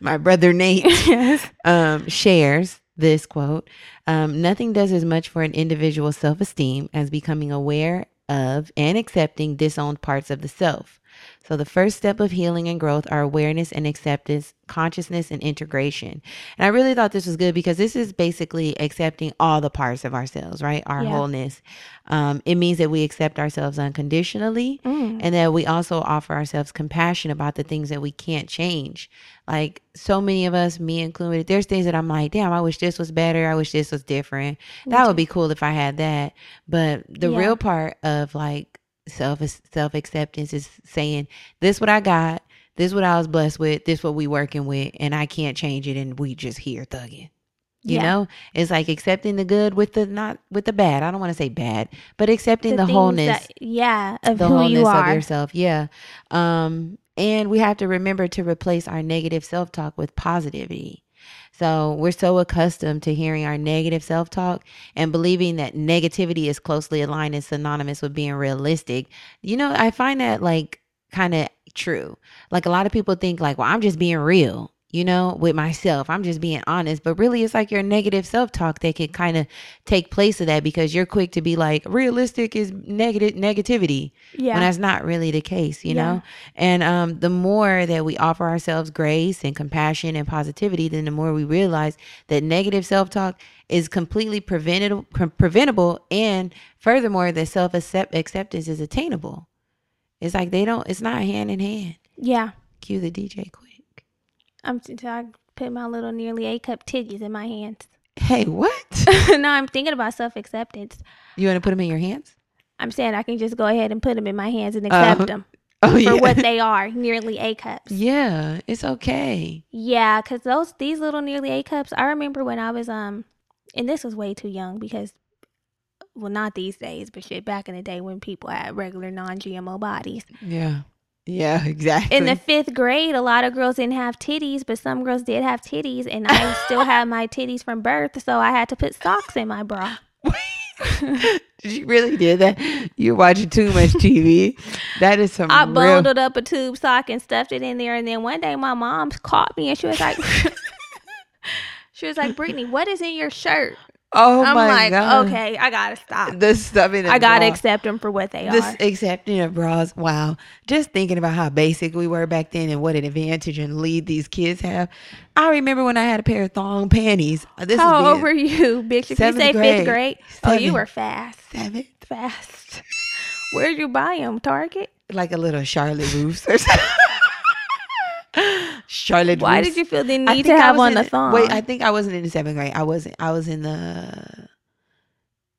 my brother Nate
yes.
um, shares this quote um, Nothing does as much for an individual's self esteem as becoming aware of and accepting disowned parts of the self. So, the first step of healing and growth are awareness and acceptance, consciousness and integration. And I really thought this was good because this is basically accepting all the parts of ourselves, right? Our
Yeah.
wholeness. Um, it means that we accept ourselves unconditionally
Mm.
and that we also offer ourselves compassion about the things that we can't change. Like so many of us, me included, there's things that I'm like, damn, I wish this was better. I wish this was different. That would be cool if I had that. But the
Yeah.
real part of like self self acceptance is saying, this what I got, this what I was blessed with, this what we working with, and I can't change it, and we just here thugging. You
Yeah.
know, it's like accepting the good with the not with the bad. I don't want to say bad, but accepting the,
things
wholeness
that- yeah, of
the
who
wholeness
you are.
of yourself. Yeah. Um, and we have to remember to replace our negative self talk with positivity. So we're so accustomed to hearing our negative self talk and believing that negativity is closely aligned and synonymous with being realistic. You know, I find that like kind of true. Like a lot of people think like, well, I'm just being real, you know, with myself. I'm just being honest. But really it's like your negative self talk that can kind of take place of that because you're quick to be like, realistic is negative negativity
yeah,
when that's not really the case, you
Yeah.
know? And um, the more that we offer ourselves grace and compassion and positivity, then the more we realize that negative self talk is completely preventable, preventable. And furthermore, that self acceptance is attainable. It's like they don't, it's not hand in hand.
yeah.
Cue the DJ quick.
I'm so I put my little nearly A cup titties in my hands.
Hey, what?
no, I'm thinking about self acceptance.
you want to put them in your hands?
I'm saying I can just go ahead and put them in my hands and
Uh,
accept them
Oh,
for
yeah.
what they are, nearly A cups.
yeah, it's okay.
Yeah, cause those these little nearly A cups. I remember when I was um, and this was way too young because, well, not these days, but shit, back in the day when people had regular non-GMO bodies.
Yeah. Yeah, exactly.
In the fifth grade, a lot of girls didn't have titties, but some girls did have titties, and I still had my titties from birth, so I had to put socks in my bra.
Did you really did that? You're watching too much TV. That is some
I
real.
bundled up a tube sock and stuffed it in there, and then one day my mom caught me and she was like, she was like, Brittany, what is in your shirt?
Oh
I'm
my
like,
god.
okay, I gotta stop.
The stuff in the
I gotta accept them for what they are.
This
are.
accepting of bras. Wow. Just thinking about how basic we were back then and what an advantage and lead these kids have. I remember when I had a pair of thong panties. Uh, This
How
is
old were you, bitch? If you say
grade.
fifth grade, oh, you were fast,
seven,
fast. Where'd you buy them? Target.
like a little Charlotte Russe or something. Charlotte
Why
Russe.
did you feel the need to have
was
on
in
the
the-
thong?
Wait, I think I wasn't in the seventh grade. I wasn't. I was in the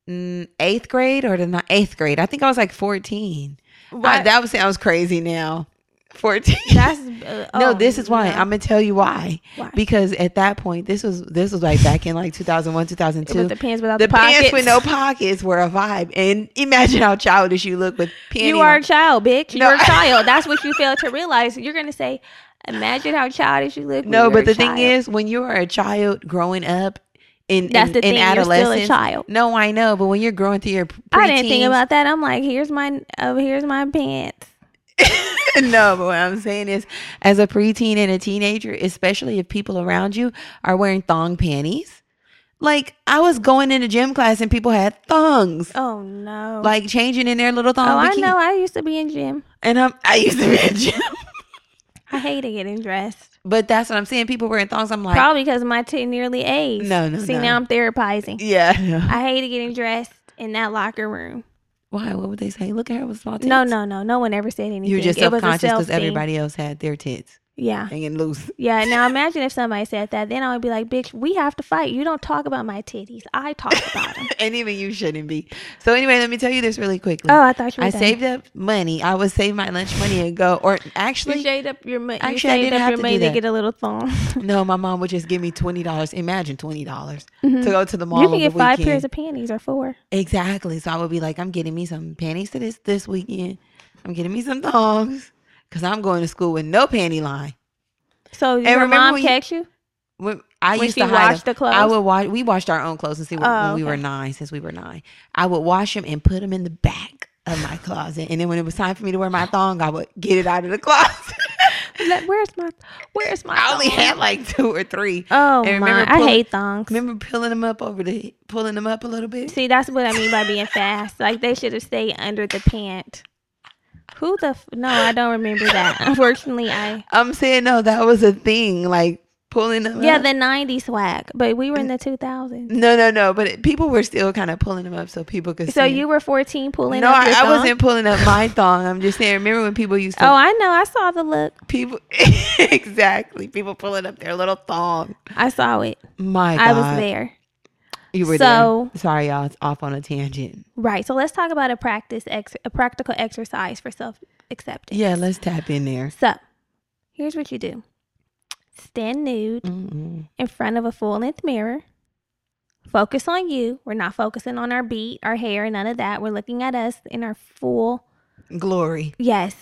mm, eighth grade or the ni- eighth grade. I think I was like fourteen.
Why-
I, that was sounds crazy now. Fourteen.
That's uh,
no,
oh,
this is why.
no.
I'm gonna tell you why.
Why?
Because at that point, this was this was like back in like 2001, 2002.
with the pants without
the
the, pockets.
pants with no pockets were a vibe, and imagine how childish you look with panties.
You are a child, bitch.
No,
You're a child. That's what you fail to realize. You're gonna say, imagine how childish you look.
no, but the thing
child."
is, when you are a child growing up. In,
That's
in,
the
in
thing, you're still a child.
No, I know, but when you're growing through your pre-
I didn't think about that. I'm like, here's my, oh, here's my pants.
no, but what I'm saying is, as a preteen and a teenager, especially if people around you are wearing thong panties, like I was going into gym class and people had thongs,
Oh no.
like changing in their little thong
oh, I know. I used to be in gym.
And I'm, I used to be in gym,
I hated getting dressed.
but that's what I'm saying. People wearing thongs. I'm like,
Probably because of my t- nearly age.
No, no,
See,
no.
now I'm therapizing.
yeah.
I hated getting dressed in that locker room.
Why? What would they say? Look at her with small tits.
No, no, no. No one ever said anything.
You're just
It was
self conscious because everybody else had their tits
Yeah.
hanging loose.
Yeah. Now imagine if somebody said that. Then I would be like, bitch, we have to fight. You don't talk about my titties. I talk about them.
and even you shouldn't be. So anyway, let me tell you this really quickly.
Oh, I thought you were
I
done.
saved up money. I would save my lunch money and go. Or
You
actually,
shaved up your money. You
Actually, I didn't
up
have
your
to
money
do
to get a little thong.
no, my mom would just give me twenty dollars. Imagine twenty dollars to go to the mall.
Mm-hmm. you can get five
weekend.
pairs of panties or four.
exactly. So I would be like, I'm getting me some panties to this this weekend. I'm getting me some thongs because I'm going to school with no panty line.
So your
remember
mom catch you?
When I
When
used to them.
the clothes?
I would wash. We washed our own clothes we were,
Oh,
when we were nine. Since we were nine, I would wash them and put them in the back of my closet. And then when it was time for me to wear my thong, I would get it out of the closet.
Like, where's my Where's my?
I only
thong?
had like two or three.
Oh
And
my!
remember
I hate thongs.
Remember pulling them up over the pulling them up a little bit.
See, that's what I mean by being fast. Like they should have stayed under the pant. Who the? F- no, I don't remember that. Unfortunately, I.
I'm saying no, that was a thing. Like pulling them.
Yeah,
up.
the '90s swag, but we were in the 2000s.
no, no, no. But it, people were still kind of pulling them up so people could.
So you were 14 pulling
No,
up your
I, I wasn't pulling up my thong. I'm just saying. Remember when people used to?
Oh, I know. I saw the look.
people exactly. People pulling up their little thong.
I saw it.
My God,
I was there.
You were
So-
there. Sorry, y'all. It's off on a tangent.
Right. So let's talk about a practice, ex- a practical exercise for self acceptance.
Yeah, let's tap in there.
So here's what you do: stand nude
Mm-mm.
in front of a full length mirror. Focus on you. We're not focusing on our beat, our hair, none of that. We're looking at us in our full
Glory.
Yes.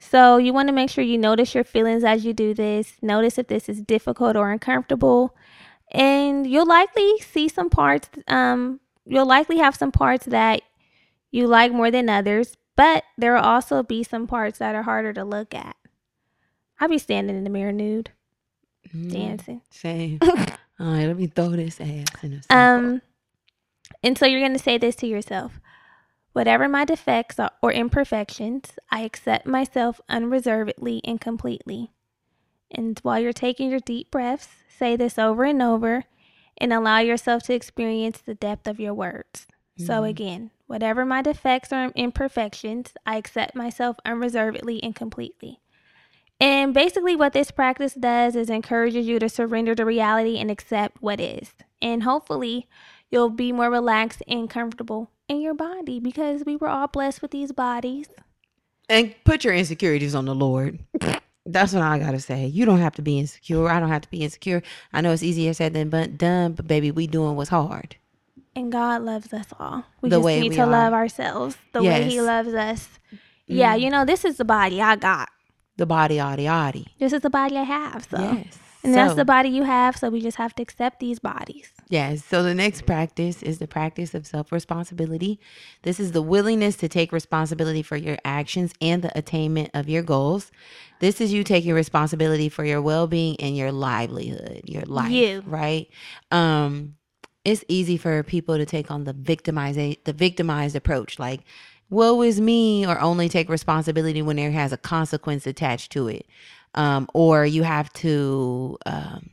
So you want to make sure you notice your feelings as you do this. Notice if this is difficult or uncomfortable. And you'll likely see some parts, um, you'll likely have some parts that you like more than others, but there will also be some parts that are harder to look at. I'll be standing in the mirror nude,
Mm,
dancing.
Same. All right, let me throw this ass in a.
Um, and so you're going to say this to yourself Whatever my defects or imperfections, I accept myself unreservedly and completely. And while you're taking your deep breaths, say this over and over and allow yourself to experience the depth of your words. So,
Mhm.
again, whatever my defects or imperfections, I accept myself unreservedly and completely. And basically, what this practice does is encourages you to surrender to reality and accept what is. And hopefully, you'll be more relaxed and comfortable in your body because we were all blessed with these bodies.
and put your insecurities on the Lord. That's what I gotta say. You don't have to be insecure. I don't have to be insecure. I know it's easier said than done, but baby, we doing what's hard.
And God loves us all. We
The
just
way
need
we
to
are.
love ourselves the way He loves us. Yeah,
Mm.
you know, this is the body I got.
The body, yaddy, yaddy.
This is the body I have. So,
Yes.
And that's the body you have. So we just have to accept these bodies.
Yes. So the next practice is the practice of self responsibility. This is the willingness to take responsibility for your actions and the attainment of your goals. This is you taking responsibility for your well being and your livelihood, your life.
You.
Right. Um, it's easy for people to take on the victimize the victimized approach, like woe is me, or only take responsibility when there has a consequence attached to it. Um, or you have to um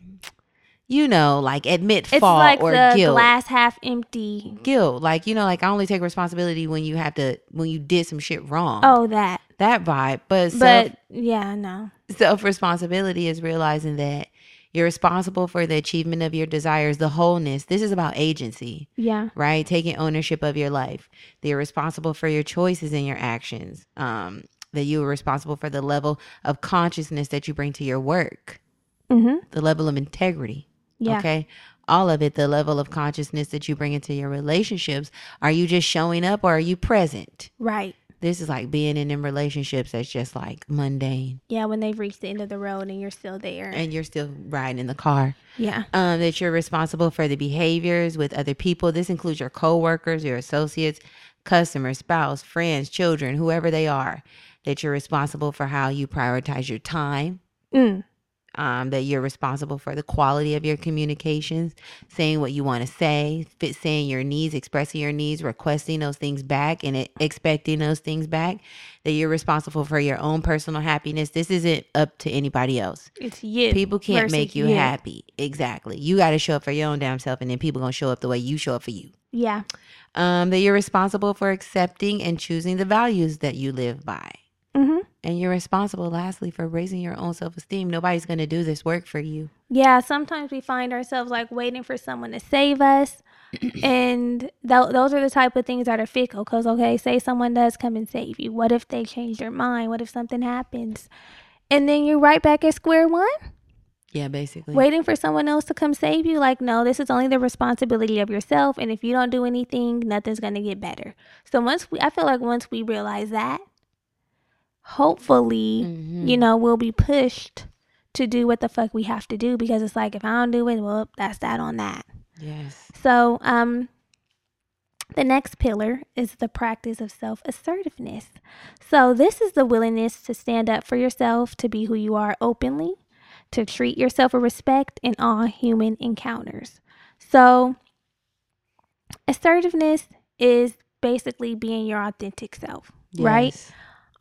you know, like admit
It's
fault
like
or
the
guilt.
glass half empty.
guilt. Like, you know, like I only take responsibility when you have to when you did some shit wrong.
Oh, that.
That vibe. But self
But yeah, no.
self responsibility is realizing that you're responsible for the achievement of your desires, the wholeness. This is about agency,
Yeah.
right? Taking ownership of your life. You're responsible for your choices and your actions. Um, that you are responsible for the level of consciousness that you bring to your work,
Mm-hmm.
the level of integrity.
Yeah.
Okay. All of it, the level of consciousness that you bring into your relationships. Are you just showing up or are you present?
Right.
This is like being in in relationships that's just like mundane
Yeah, when they've reached the end of the road and you're still there.
and you're still riding in the car.
yeah.
Um, that you're responsible for the behaviors with other people. This includes your coworkers, your associates, customers, spouse, friends, children, whoever they are. That you're responsible for how you prioritize your time.
Mm.
um, that you're responsible for the quality of your communications, saying what you want to say, fit saying your needs, expressing your needs, requesting those things back, and it, expecting those things back. That you're responsible for your own personal happiness. This isn't up to anybody else.
It's you.
People can't make you, happy. Exactly. You got to show up for your own damn self, and then people gonna show up the way you show up for you.
Yeah.
Um, that you're responsible for accepting and choosing the values that you live by. And you're responsible, lastly, for raising your own self esteem. Nobody's going to do this work for you.
Yeah, sometimes we find ourselves like waiting for someone to save us. and th- those are the type of things that are fickle. Because, okay, say someone does come and save you. What if they change their mind? What if something happens? And then you're right back at square one,
Yeah, basically.
waiting for someone else to come save you. Like, no, this is only the responsibility of yourself. And if you don't do anything, nothing's going to get better. So, once we, I feel like once we realize that, hopefully,
Mhm.
you know, we'll be pushed to do what the fuck we have to do because it's like if I don't do it, well, that's that on that.
Yes.
So, um the next pillar is the practice of self-assertiveness. So, this is the willingness to stand up for yourself, to be who you are openly, to treat yourself with respect in all human encounters. So, assertiveness is basically being your authentic self, right?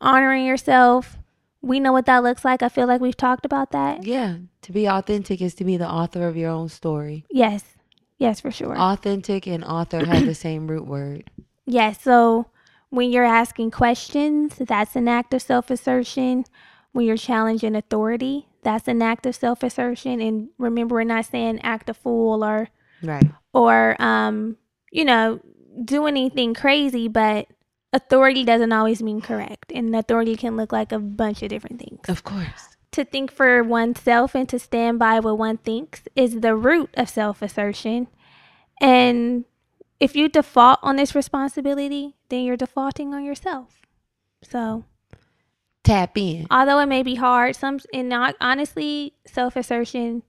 Honoring yourself. We know what that looks like. I feel like we've talked about that.
Yeah. To be authentic is to be the author of your own story.
Yes. Yes, for sure.
Authentic and author have the same root word.
Yes. So when you're asking questions, that's an act of self assertion. When you're challenging authority, that's an act of self assertion. And remember, we're not saying act a fool or,
Right.
or, um, you know, do anything crazy, but authority doesn't always mean correct. And authority can look like a bunch of different things.
Of course.
To think for oneself and to stand by what one thinks is the root of self assertion. And if you default on this responsibility, then you're defaulting on yourself. So
Tap in.
although it may be hard, some and not honestly, self assertion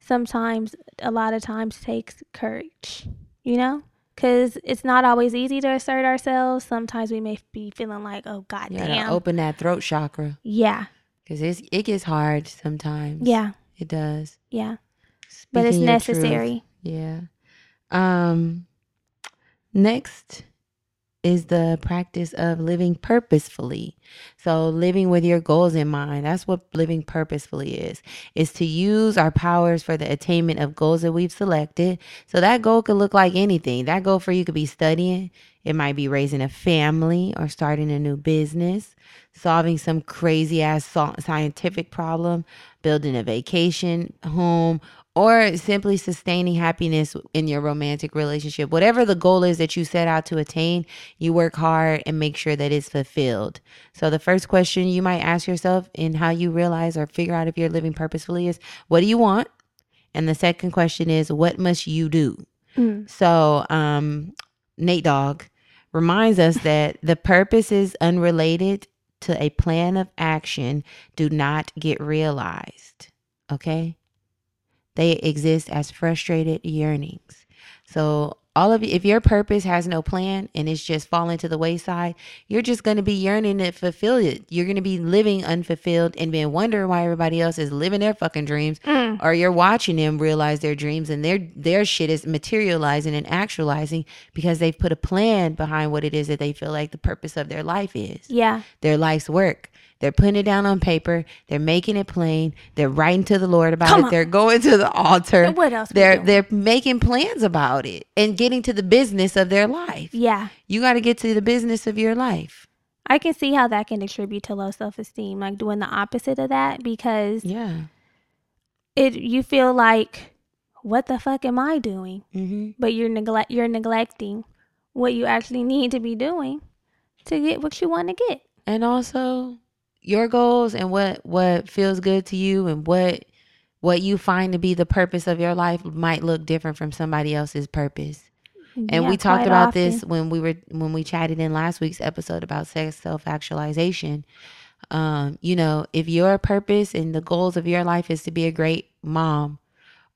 sometimes a lot of times takes courage. You know? Cause it's not always easy to assert ourselves. Sometimes we may be feeling like, oh god
You gotta
damn.
open that throat chakra
yeah.
because it's it gets hard sometimes.
Yeah.
it does.
Yeah. But it's
Speaking your truth.
necessary.
Yeah. Um. Next is the practice of living purposefully. So living with your goals in mind. That's what living purposefully is. Is to use our powers for the attainment of goals that we've selected. So that goal could look like anything. That goal for you could be studying. It might be raising a family or starting a new business, solving some crazy ass scientific problem, building a vacation home, or simply sustaining happiness in your romantic relationship. Whatever the goal is that you set out to attain, you work hard and make sure that it's fulfilled. So, the first question you might ask yourself in how you realize or figure out if you're living purposefully is what do you want? And the second question is what must you do?
Mm.
So, um, Nate Dogg reminds us that the purposes unrelated to a plan of action do not get realized. Okay? They exist as frustrated yearnings. So, all of you, if your purpose has no plan and it's just falling to the wayside, you're just going to be yearning to fulfill it. You're going to be living unfulfilled and being wondering why everybody else is living their fucking dreams
Mm.
or you're watching them realize their dreams and their their shit is materializing and actualizing because they've put a plan behind what it is that they feel like the purpose of their life is
Yeah.
their life's work they're putting it down on paper they're making it plain they're writing to the lord about
Come
it
on.
they're going to the altar
And what else
they're they're making plans about it and getting to the business of their life
Yeah.
you got to get to the business of your life
I can see how that can contribute to low self esteem, like doing the opposite of that because
yeah
it you feel like what the fuck am I doing?
mm-hmm.
But you're neglect you're neglecting what you actually need to be doing to get what you want to get.
and also your goals and what what feels good to you and what what you find to be the purpose of your life might look different from somebody else's purpose and
Yeah,
we talked about
often.
this when we were when we chatted in last week's episode about sex self-actualization um you know if your purpose and the goals of your life is to be a great mom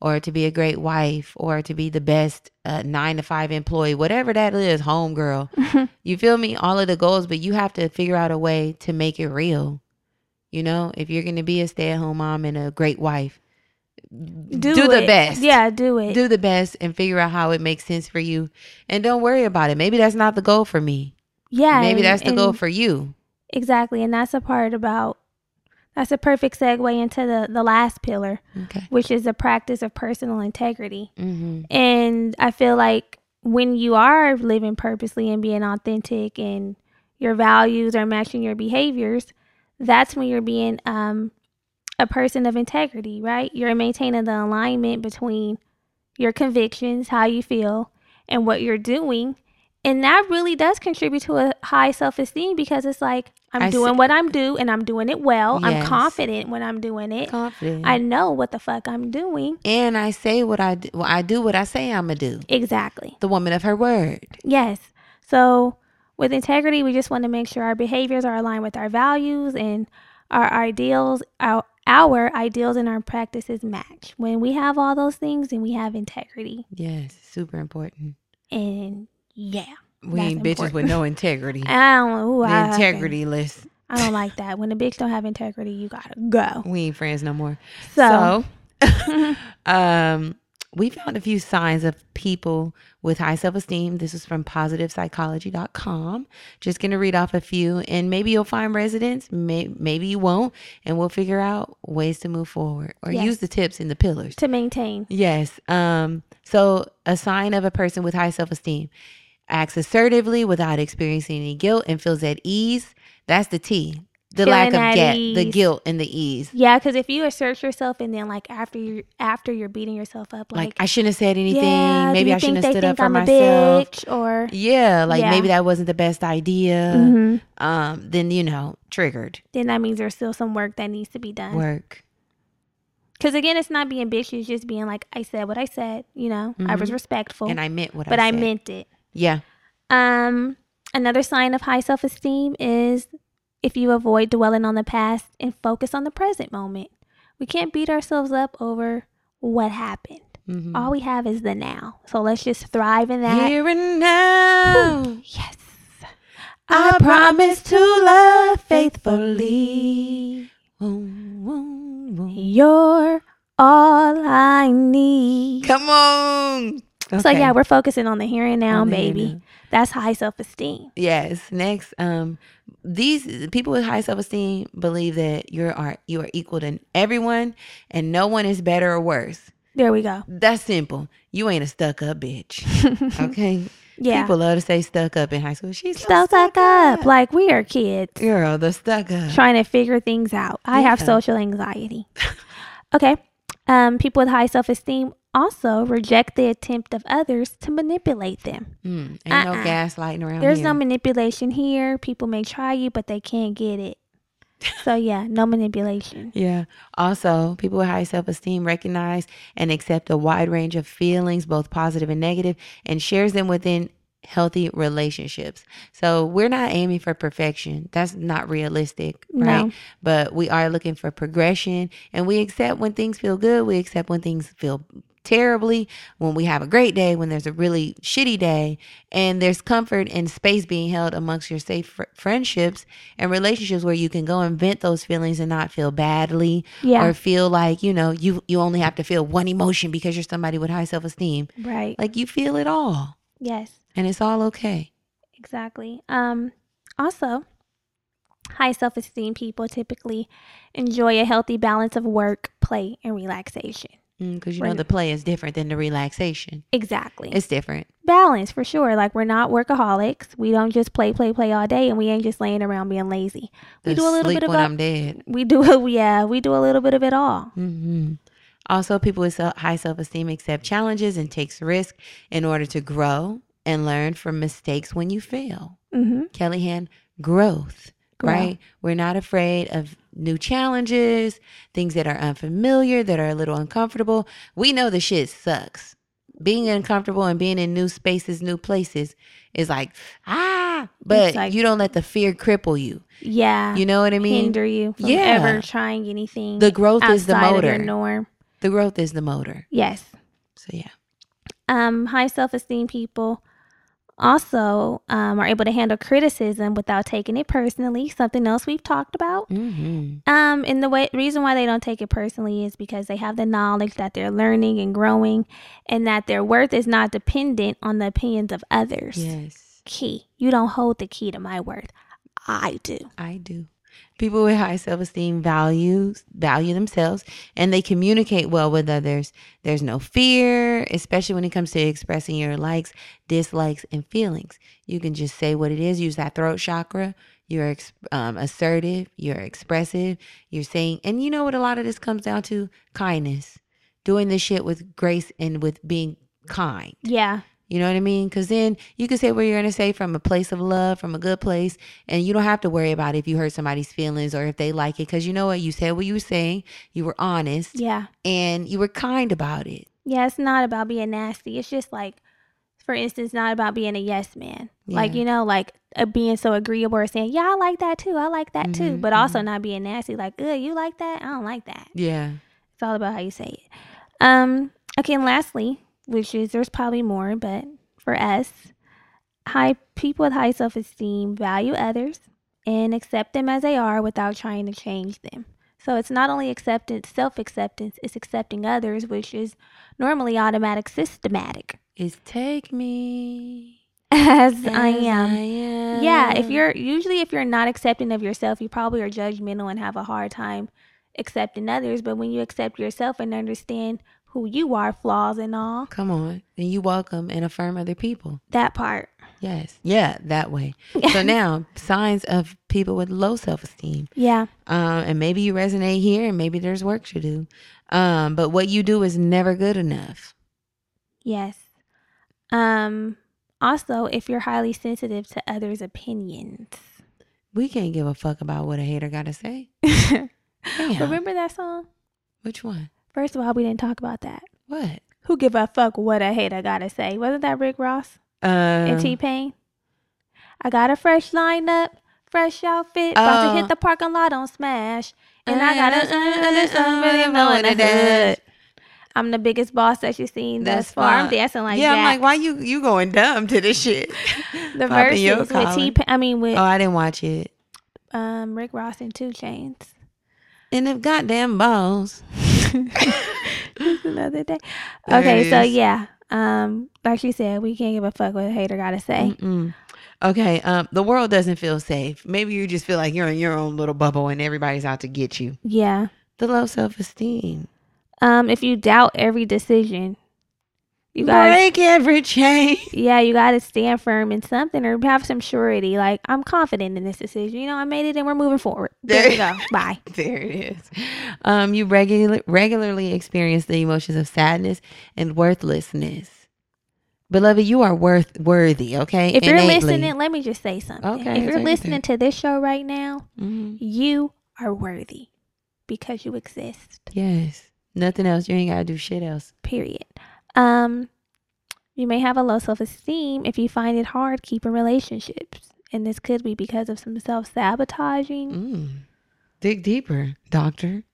or to be a great wife or to be the best uh, nine to five employee whatever that is home girl you feel me? All of the goals but you have to figure out a way to make it real. You know if you're going to be a stay-at-home mom and a great wife
do,
the best.
Yeah, do it.
do the best and figure out how it makes sense for you. And don't worry about it. Maybe that's not the goal for me.
Yeah.
maybe
and-
that's the goal for you.
Exactly. And that's a part about that's a perfect segue into the the last pillar,
okay
which is the practice of personal integrity.
mm-hmm.
And I feel like when you are living purposely and being authentic and your values are matching your behaviors, that's when you're being um, a person of integrity, right? You're maintaining the alignment between your convictions, how you feel, and what you're doing. And that really does contribute to a high self esteem because it's like, I'm
I
doing
see-
what I'm due and I'm doing it well. I'm confident when I'm doing it.
confident
I know what the fuck I'm doing.
and i say what i do well, i do what i say i'm gonna do
Exactly.
the woman of her word
Yes. So with integrity, we just want to make sure our behaviors are aligned with our values and our ideals, our, our ideals and our practices match. When we have all those things, then we have integrity.
yes super important
And yeah.
we ain't bitches with no integrity
I don't know. Ooh,
the
I,
integrity list
I don't like that. When a bitch don't have integrity, you gotta go.
we ain't friends no more
So,
So, um, we found a few signs of people with high self esteem. This is from positivepsychology.com. Just to read off a few, and maybe you'll find residents, may, maybe you won't, and we'll figure out ways to move forward or
Yes.
use the tips in the pillars.
to maintain.
Yes. Um, so, a sign of a person with high self esteem acts assertively without experiencing any guilt and feels at ease. That's the T. The lack of
at
get, the guilt and the ease.
Yeah, because if you assert yourself and then like after you after you're beating yourself up,
Like,
like,
I shouldn't have said anything.
yeah,
maybe I shouldn't have stood up for
I'm a
myself.
bitch or
Yeah, like
Yeah.
maybe that wasn't the best idea.
Mhm.
Um, then you know, triggered
then that means there's still some work that needs to be done.
work.
Because again, it's not being bitchy. It's just being like, I said what I said. You know, I was
Mhm.
respectful,
And I meant what I said.
but
I
I meant it.
Yeah.
Um, another sign of high self esteem is if you avoid dwelling on the past and focus on the present moment. We can't beat ourselves up over what happened.
Mhm.
All we have is the now. So let's just thrive in that.
Here and now.
Yes.
I promise to love faithfully. Ooh, ooh, ooh.
You're all I need.
Come on.
So
Okay.
yeah, we're focusing on the here and now,
On the here and
baby.
now.
That's high self esteem.
Yes. Next, um, these people with high self esteem believe that you are you are equal to everyone, and no one is better or worse.
There we go.
That's simple. You ain't a stuck up bitch. Okay.
Yeah.
People love to say stuck up in high school. She's so
Stuck, stuck up. Like we are kids
Girl, the stuck up.
trying to figure things out. I have social anxiety. okay. Um, people with high self esteem also reject the attempt of others to manipulate them.
Mm, ain't no
Uh-uh.
gaslighting around
There's
here.
no manipulation here. People may try you, but they can't get it. So yeah, no manipulation.
Yeah. Also, people with high self esteem recognize and accept a wide range of feelings, both positive and negative, and shares them within healthy relationships. So we're not aiming for perfection. That's not realistic, right?
No.
But we are looking for progression and we accept when things feel good, we accept when things feel terribly, when we have a great day, when there's a really shitty day, and there's comfort and space being held amongst your safe fr- friendships and relationships where you can go and vent those feelings and not feel badly
Yeah.
or feel like, you know, you you only have to feel one emotion because you're somebody with high self-esteem.
right.
Like you feel it all
yes.
and it's all okay.
Exactly. Um, also, high self esteem people typically enjoy a healthy balance of work, play, and relaxation.
Because you know the play is different than the relaxation.
Exactly.
It's different.
balance for sure. Like we're not workaholics. We don't just play, play, play all day, and we ain't just laying around being lazy. We
The
do a little bit of
when
a-
I'm dead.
We do, yeah, we do a little bit of it all.
hmm Also, people with high self esteem accept challenges and takes risk in order to grow and learn from mistakes when you fail.
Mm-hmm.
Kellyanne, growth, Right? We're not afraid of new challenges, things that are unfamiliar, that are a little uncomfortable. We know the shit sucks. Being uncomfortable and being in new spaces, new places is like, ah, but
like-
you don't let the fear cripple you.
Yeah,
You know what I mean?
hinder you from
Yeah.
ever trying anything.
The growth is the
outside of your
motor.
norm.
The growth is the motor.
Yes.
So, yeah.
um, high self esteem people also um, are able to handle criticism without taking it personally. Something else we've talked about.
hmm
Um, and the way reason why they don't take it personally is because they have the knowledge that they're learning and growing, and that their worth is not dependent on the opinions of others.
Yes,
Key, you don't hold the key to my worth. I do.
I do. People with high self esteem values value themselves and they communicate well with others. There's no fear, especially when it comes to expressing your likes, dislikes, and feelings. You can just say what it is. Use that throat chakra. You're um, assertive. You're expressive. You're saying, and you know what? A lot of this comes down to kindness, doing this shit with grace and with being kind.
Yeah.
You know what I mean? Because then you can say what you're going to say from a place of love, from a good place, and you don't have to worry about if you hurt somebody's feelings or if they like it. Because you know what? You said what you were saying, you were honest,
Yeah.
and you were kind about it.
Yeah. It's not about being nasty. It's just like, for instance, not about being a yes man. Like, you know, like uh, being so agreeable or saying, yeah, I like that too. I like that too.
Mhm,
But also not being nasty. Like, good, you like that? I don't like that.
Yeah.
It's all about how you say it. Um, okay, and lastly, which is there's probably more, but for us, high people with high self esteem value others and accept them as they are without trying to change them. So it's not only acceptance, self acceptance, it's accepting others, which is normally automatic systematic.
Is take me
As,
as
I am.
am.
Yeah, if you're usually if you're not accepting of yourself, you probably are judgmental and have a hard time accepting others. But when you accept yourself and understand who you are, flaws and all,
Come on. And you welcome and affirm other people.
that part.
Yes. Yeah, that way. So now, signs of people with low self esteem.
Yeah.
Um, and maybe you resonate here and maybe there's work to do. Um, but what you do is never good enough.
Yes. Um also if you're highly sensitive to others' opinions.
We can't give a fuck about what a hater got to say.
Remember that song?
Which one?
First of all, we didn't talk about that.
What?
Who give a fuck what a hater gotta say? Wasn't that Rick Ross
Uh,
and T Pain? I got a fresh lineup, fresh outfit, about to
Oh.
hit the parking lot on Smash, and I got
Uh,
a
uh, uh,
really
uh, uh, uh.
I'm the biggest boss that you've seen thus
That's
far. I'm dancing like
yeah, I'm like, why you you going dumb to this shit?
the verses with. T. I mean with
Oh, I didn't watch it.
um Rick Ross and 2 Chainz.
And the goddamn balls.
Just another day.
There
Okay, so yeah, um, like she said, we can't give a fuck what a hater gotta say.
Mm-mm. Okay, um, the world doesn't feel safe. Maybe you just feel like you're in your own little bubble and everybody's out to get you.
Yeah.
The low self esteem.
Um, if you doubt every decision, you gotta
break every chain.
yeah, you gotta stand firm in something or have some surety. Like I'm confident in this decision. You know, I made it and we're moving forward. There we go. Bye.
There it is. Um, you regularly regularly experience the emotions of sadness and worthlessness. Beloved, you are worth worthy. Okay.
If you're
Innately.
listening, let me just say something.
Okay,
if you're listening to this show right now,
Mhm.
you are worthy because you exist.
Yes. Nothing else. You ain't gotta do shit else.
Period. Um, you may have a low self esteem if you find it hard keeping relationships. And this could be because of some self sabotaging.
Mm. Dig deeper, doctor.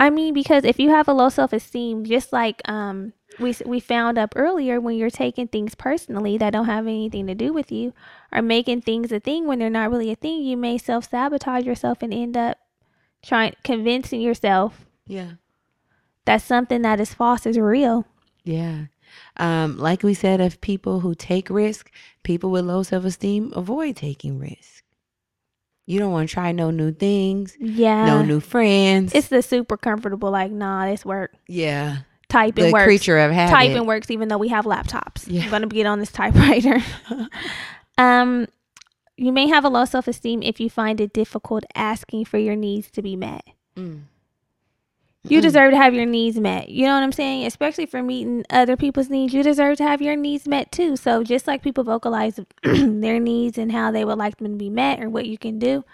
I mean, because if you have a low self esteem, just like um we we found up earlier, when you're taking things personally that don't have anything to do with you, or making things a thing when they're not really a thing, you may self sabotage yourself and end up trying convincing yourself
Yeah.
That something that is false is real.
Yeah. Um, like we said, of people who take risk, people with low self esteem avoid taking risk. You don't want to try no new things,
Yeah,
no new friends.
It's the super comfortable, like nah, this work.
yeah.
Typing works.
creature of habit.
Typing works, even though we have laptops.
Yeah.
I'm gonna get on this typewriter. um, you may have a low self esteem if you find it difficult asking for your needs to be met.
Mm.
You
Mm.
deserve to have your needs met. You know what I'm saying? Especially for meeting other people's needs, you deserve to have your needs met too. So just like people vocalize their needs and how they would like them to be met or what you can do,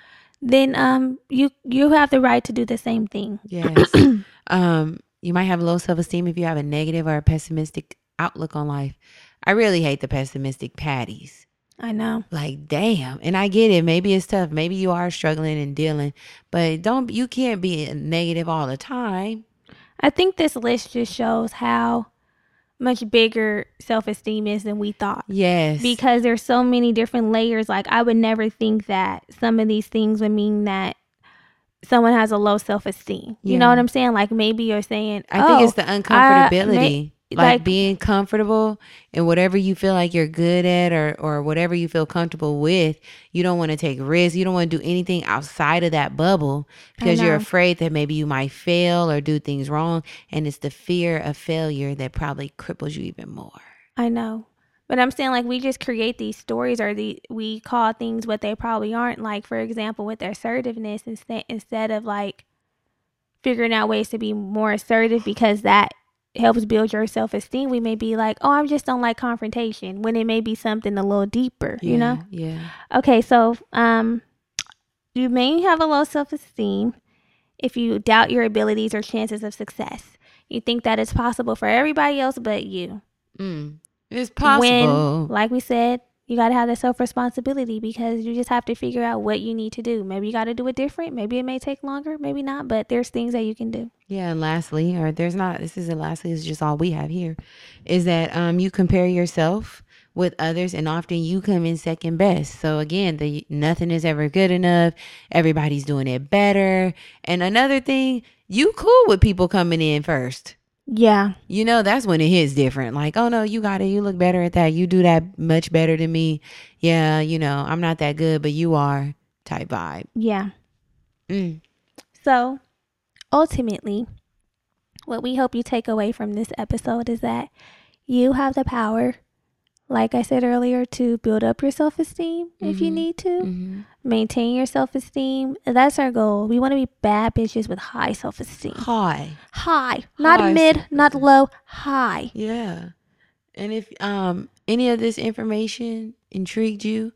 then um you you have the right to do the same thing.
Yes. um, you might have low self esteem if you have a negative or a pessimistic outlook on life. I really hate the pessimistic patties.
I know.
Like, damn. And I get it. Maybe it's tough. Maybe you are struggling and dealing, but don't you can't be negative all the time.
I think this list just shows how much bigger self esteem is than we thought.
Yes.
Because there's so many different layers. Like I would never think that some of these things would mean that someone has a low self esteem. You know what I'm saying? Like maybe you're saying,
I think it's
"Oh,
the uncomfortability.
may-
like,
like-
being comfortable and whatever you feel like you're good at or, or whatever you feel comfortable with. You don't want to take risks. You don't want to do anything outside of that bubble because you're afraid that maybe you might fail or do things wrong. And it's the fear of failure that probably cripples you even more.
I know. But I'm saying like we just create these stories or the we call things what they probably aren't. Like for example, with assertiveness instead instead of like figuring out ways to be more assertive because that helps build your self esteem. We may be like, oh, I just don't like confrontation when it may be something a little deeper. You know.
Yeah.
Okay, so um, you may have a low self esteem if you doubt your abilities or chances of success. You think that it's possible for everybody else but you.
Mm. It's possible.
When, like we said, you got to have the self responsibility because you just have to figure out what you need to do. Maybe you got to do it different. Maybe it may take longer. Maybe not. But there's things that you can do.
Yeah, and lastly, or there's not this isn't lastly, it's just all we have here, is that um you compare yourself with others and often you come in second best. So again, the nothing is ever good enough. Everybody's doing it better. And another thing, you cool with people coming in first.
Yeah.
You know, that's when it hits different. Like, oh no, you got it. You look better at that. You do that much better than me. Yeah, you know, I'm not that good, but you are type vibe.
Yeah.
Mm.
So ultimately, what we hope you take away from this episode is that you have the power, like I said earlier, to build up your self esteem if you
Mhm.
need to,
Mhm.
maintain your self esteem. That's our goal. We want to be bad bitches with high self esteem.
High.
High, not
High
mid, not low, high.
Yeah. And if um any of this information intrigued you,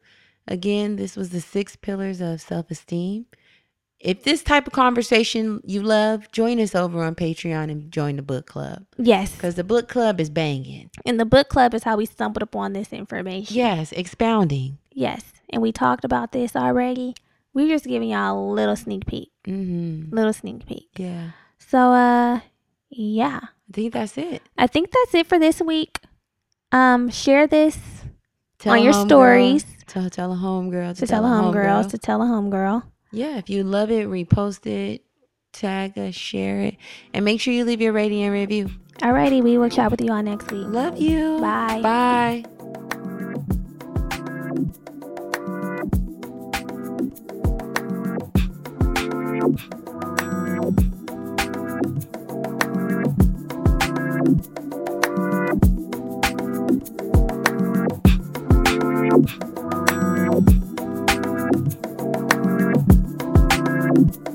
again, this was the six pillars of self-esteem. If this type of conversation you love, join us over on Patreon and join the book club
Yes.
because the book club is banging.
And the book club is how we stumbled upon this information.
Yes, expounding.
Yes. And we talked about this already. We're just giving y'all a little sneak peek.
Mm-hmm.
Little sneak peek.
Yeah,
So uh yeah.
I think that's it.
I think that's it for this week. Um share this
Tell
on your
homegirl,
stories
Tell tell a homegirl
to tell a homegirls, to tell a homegirl.
Yeah, if you love it, repost it, tag us, share it, and make sure you leave your rating and review.
Alrighty, we will chat with you all next week.
Love you.
Bye.
Bye.
You.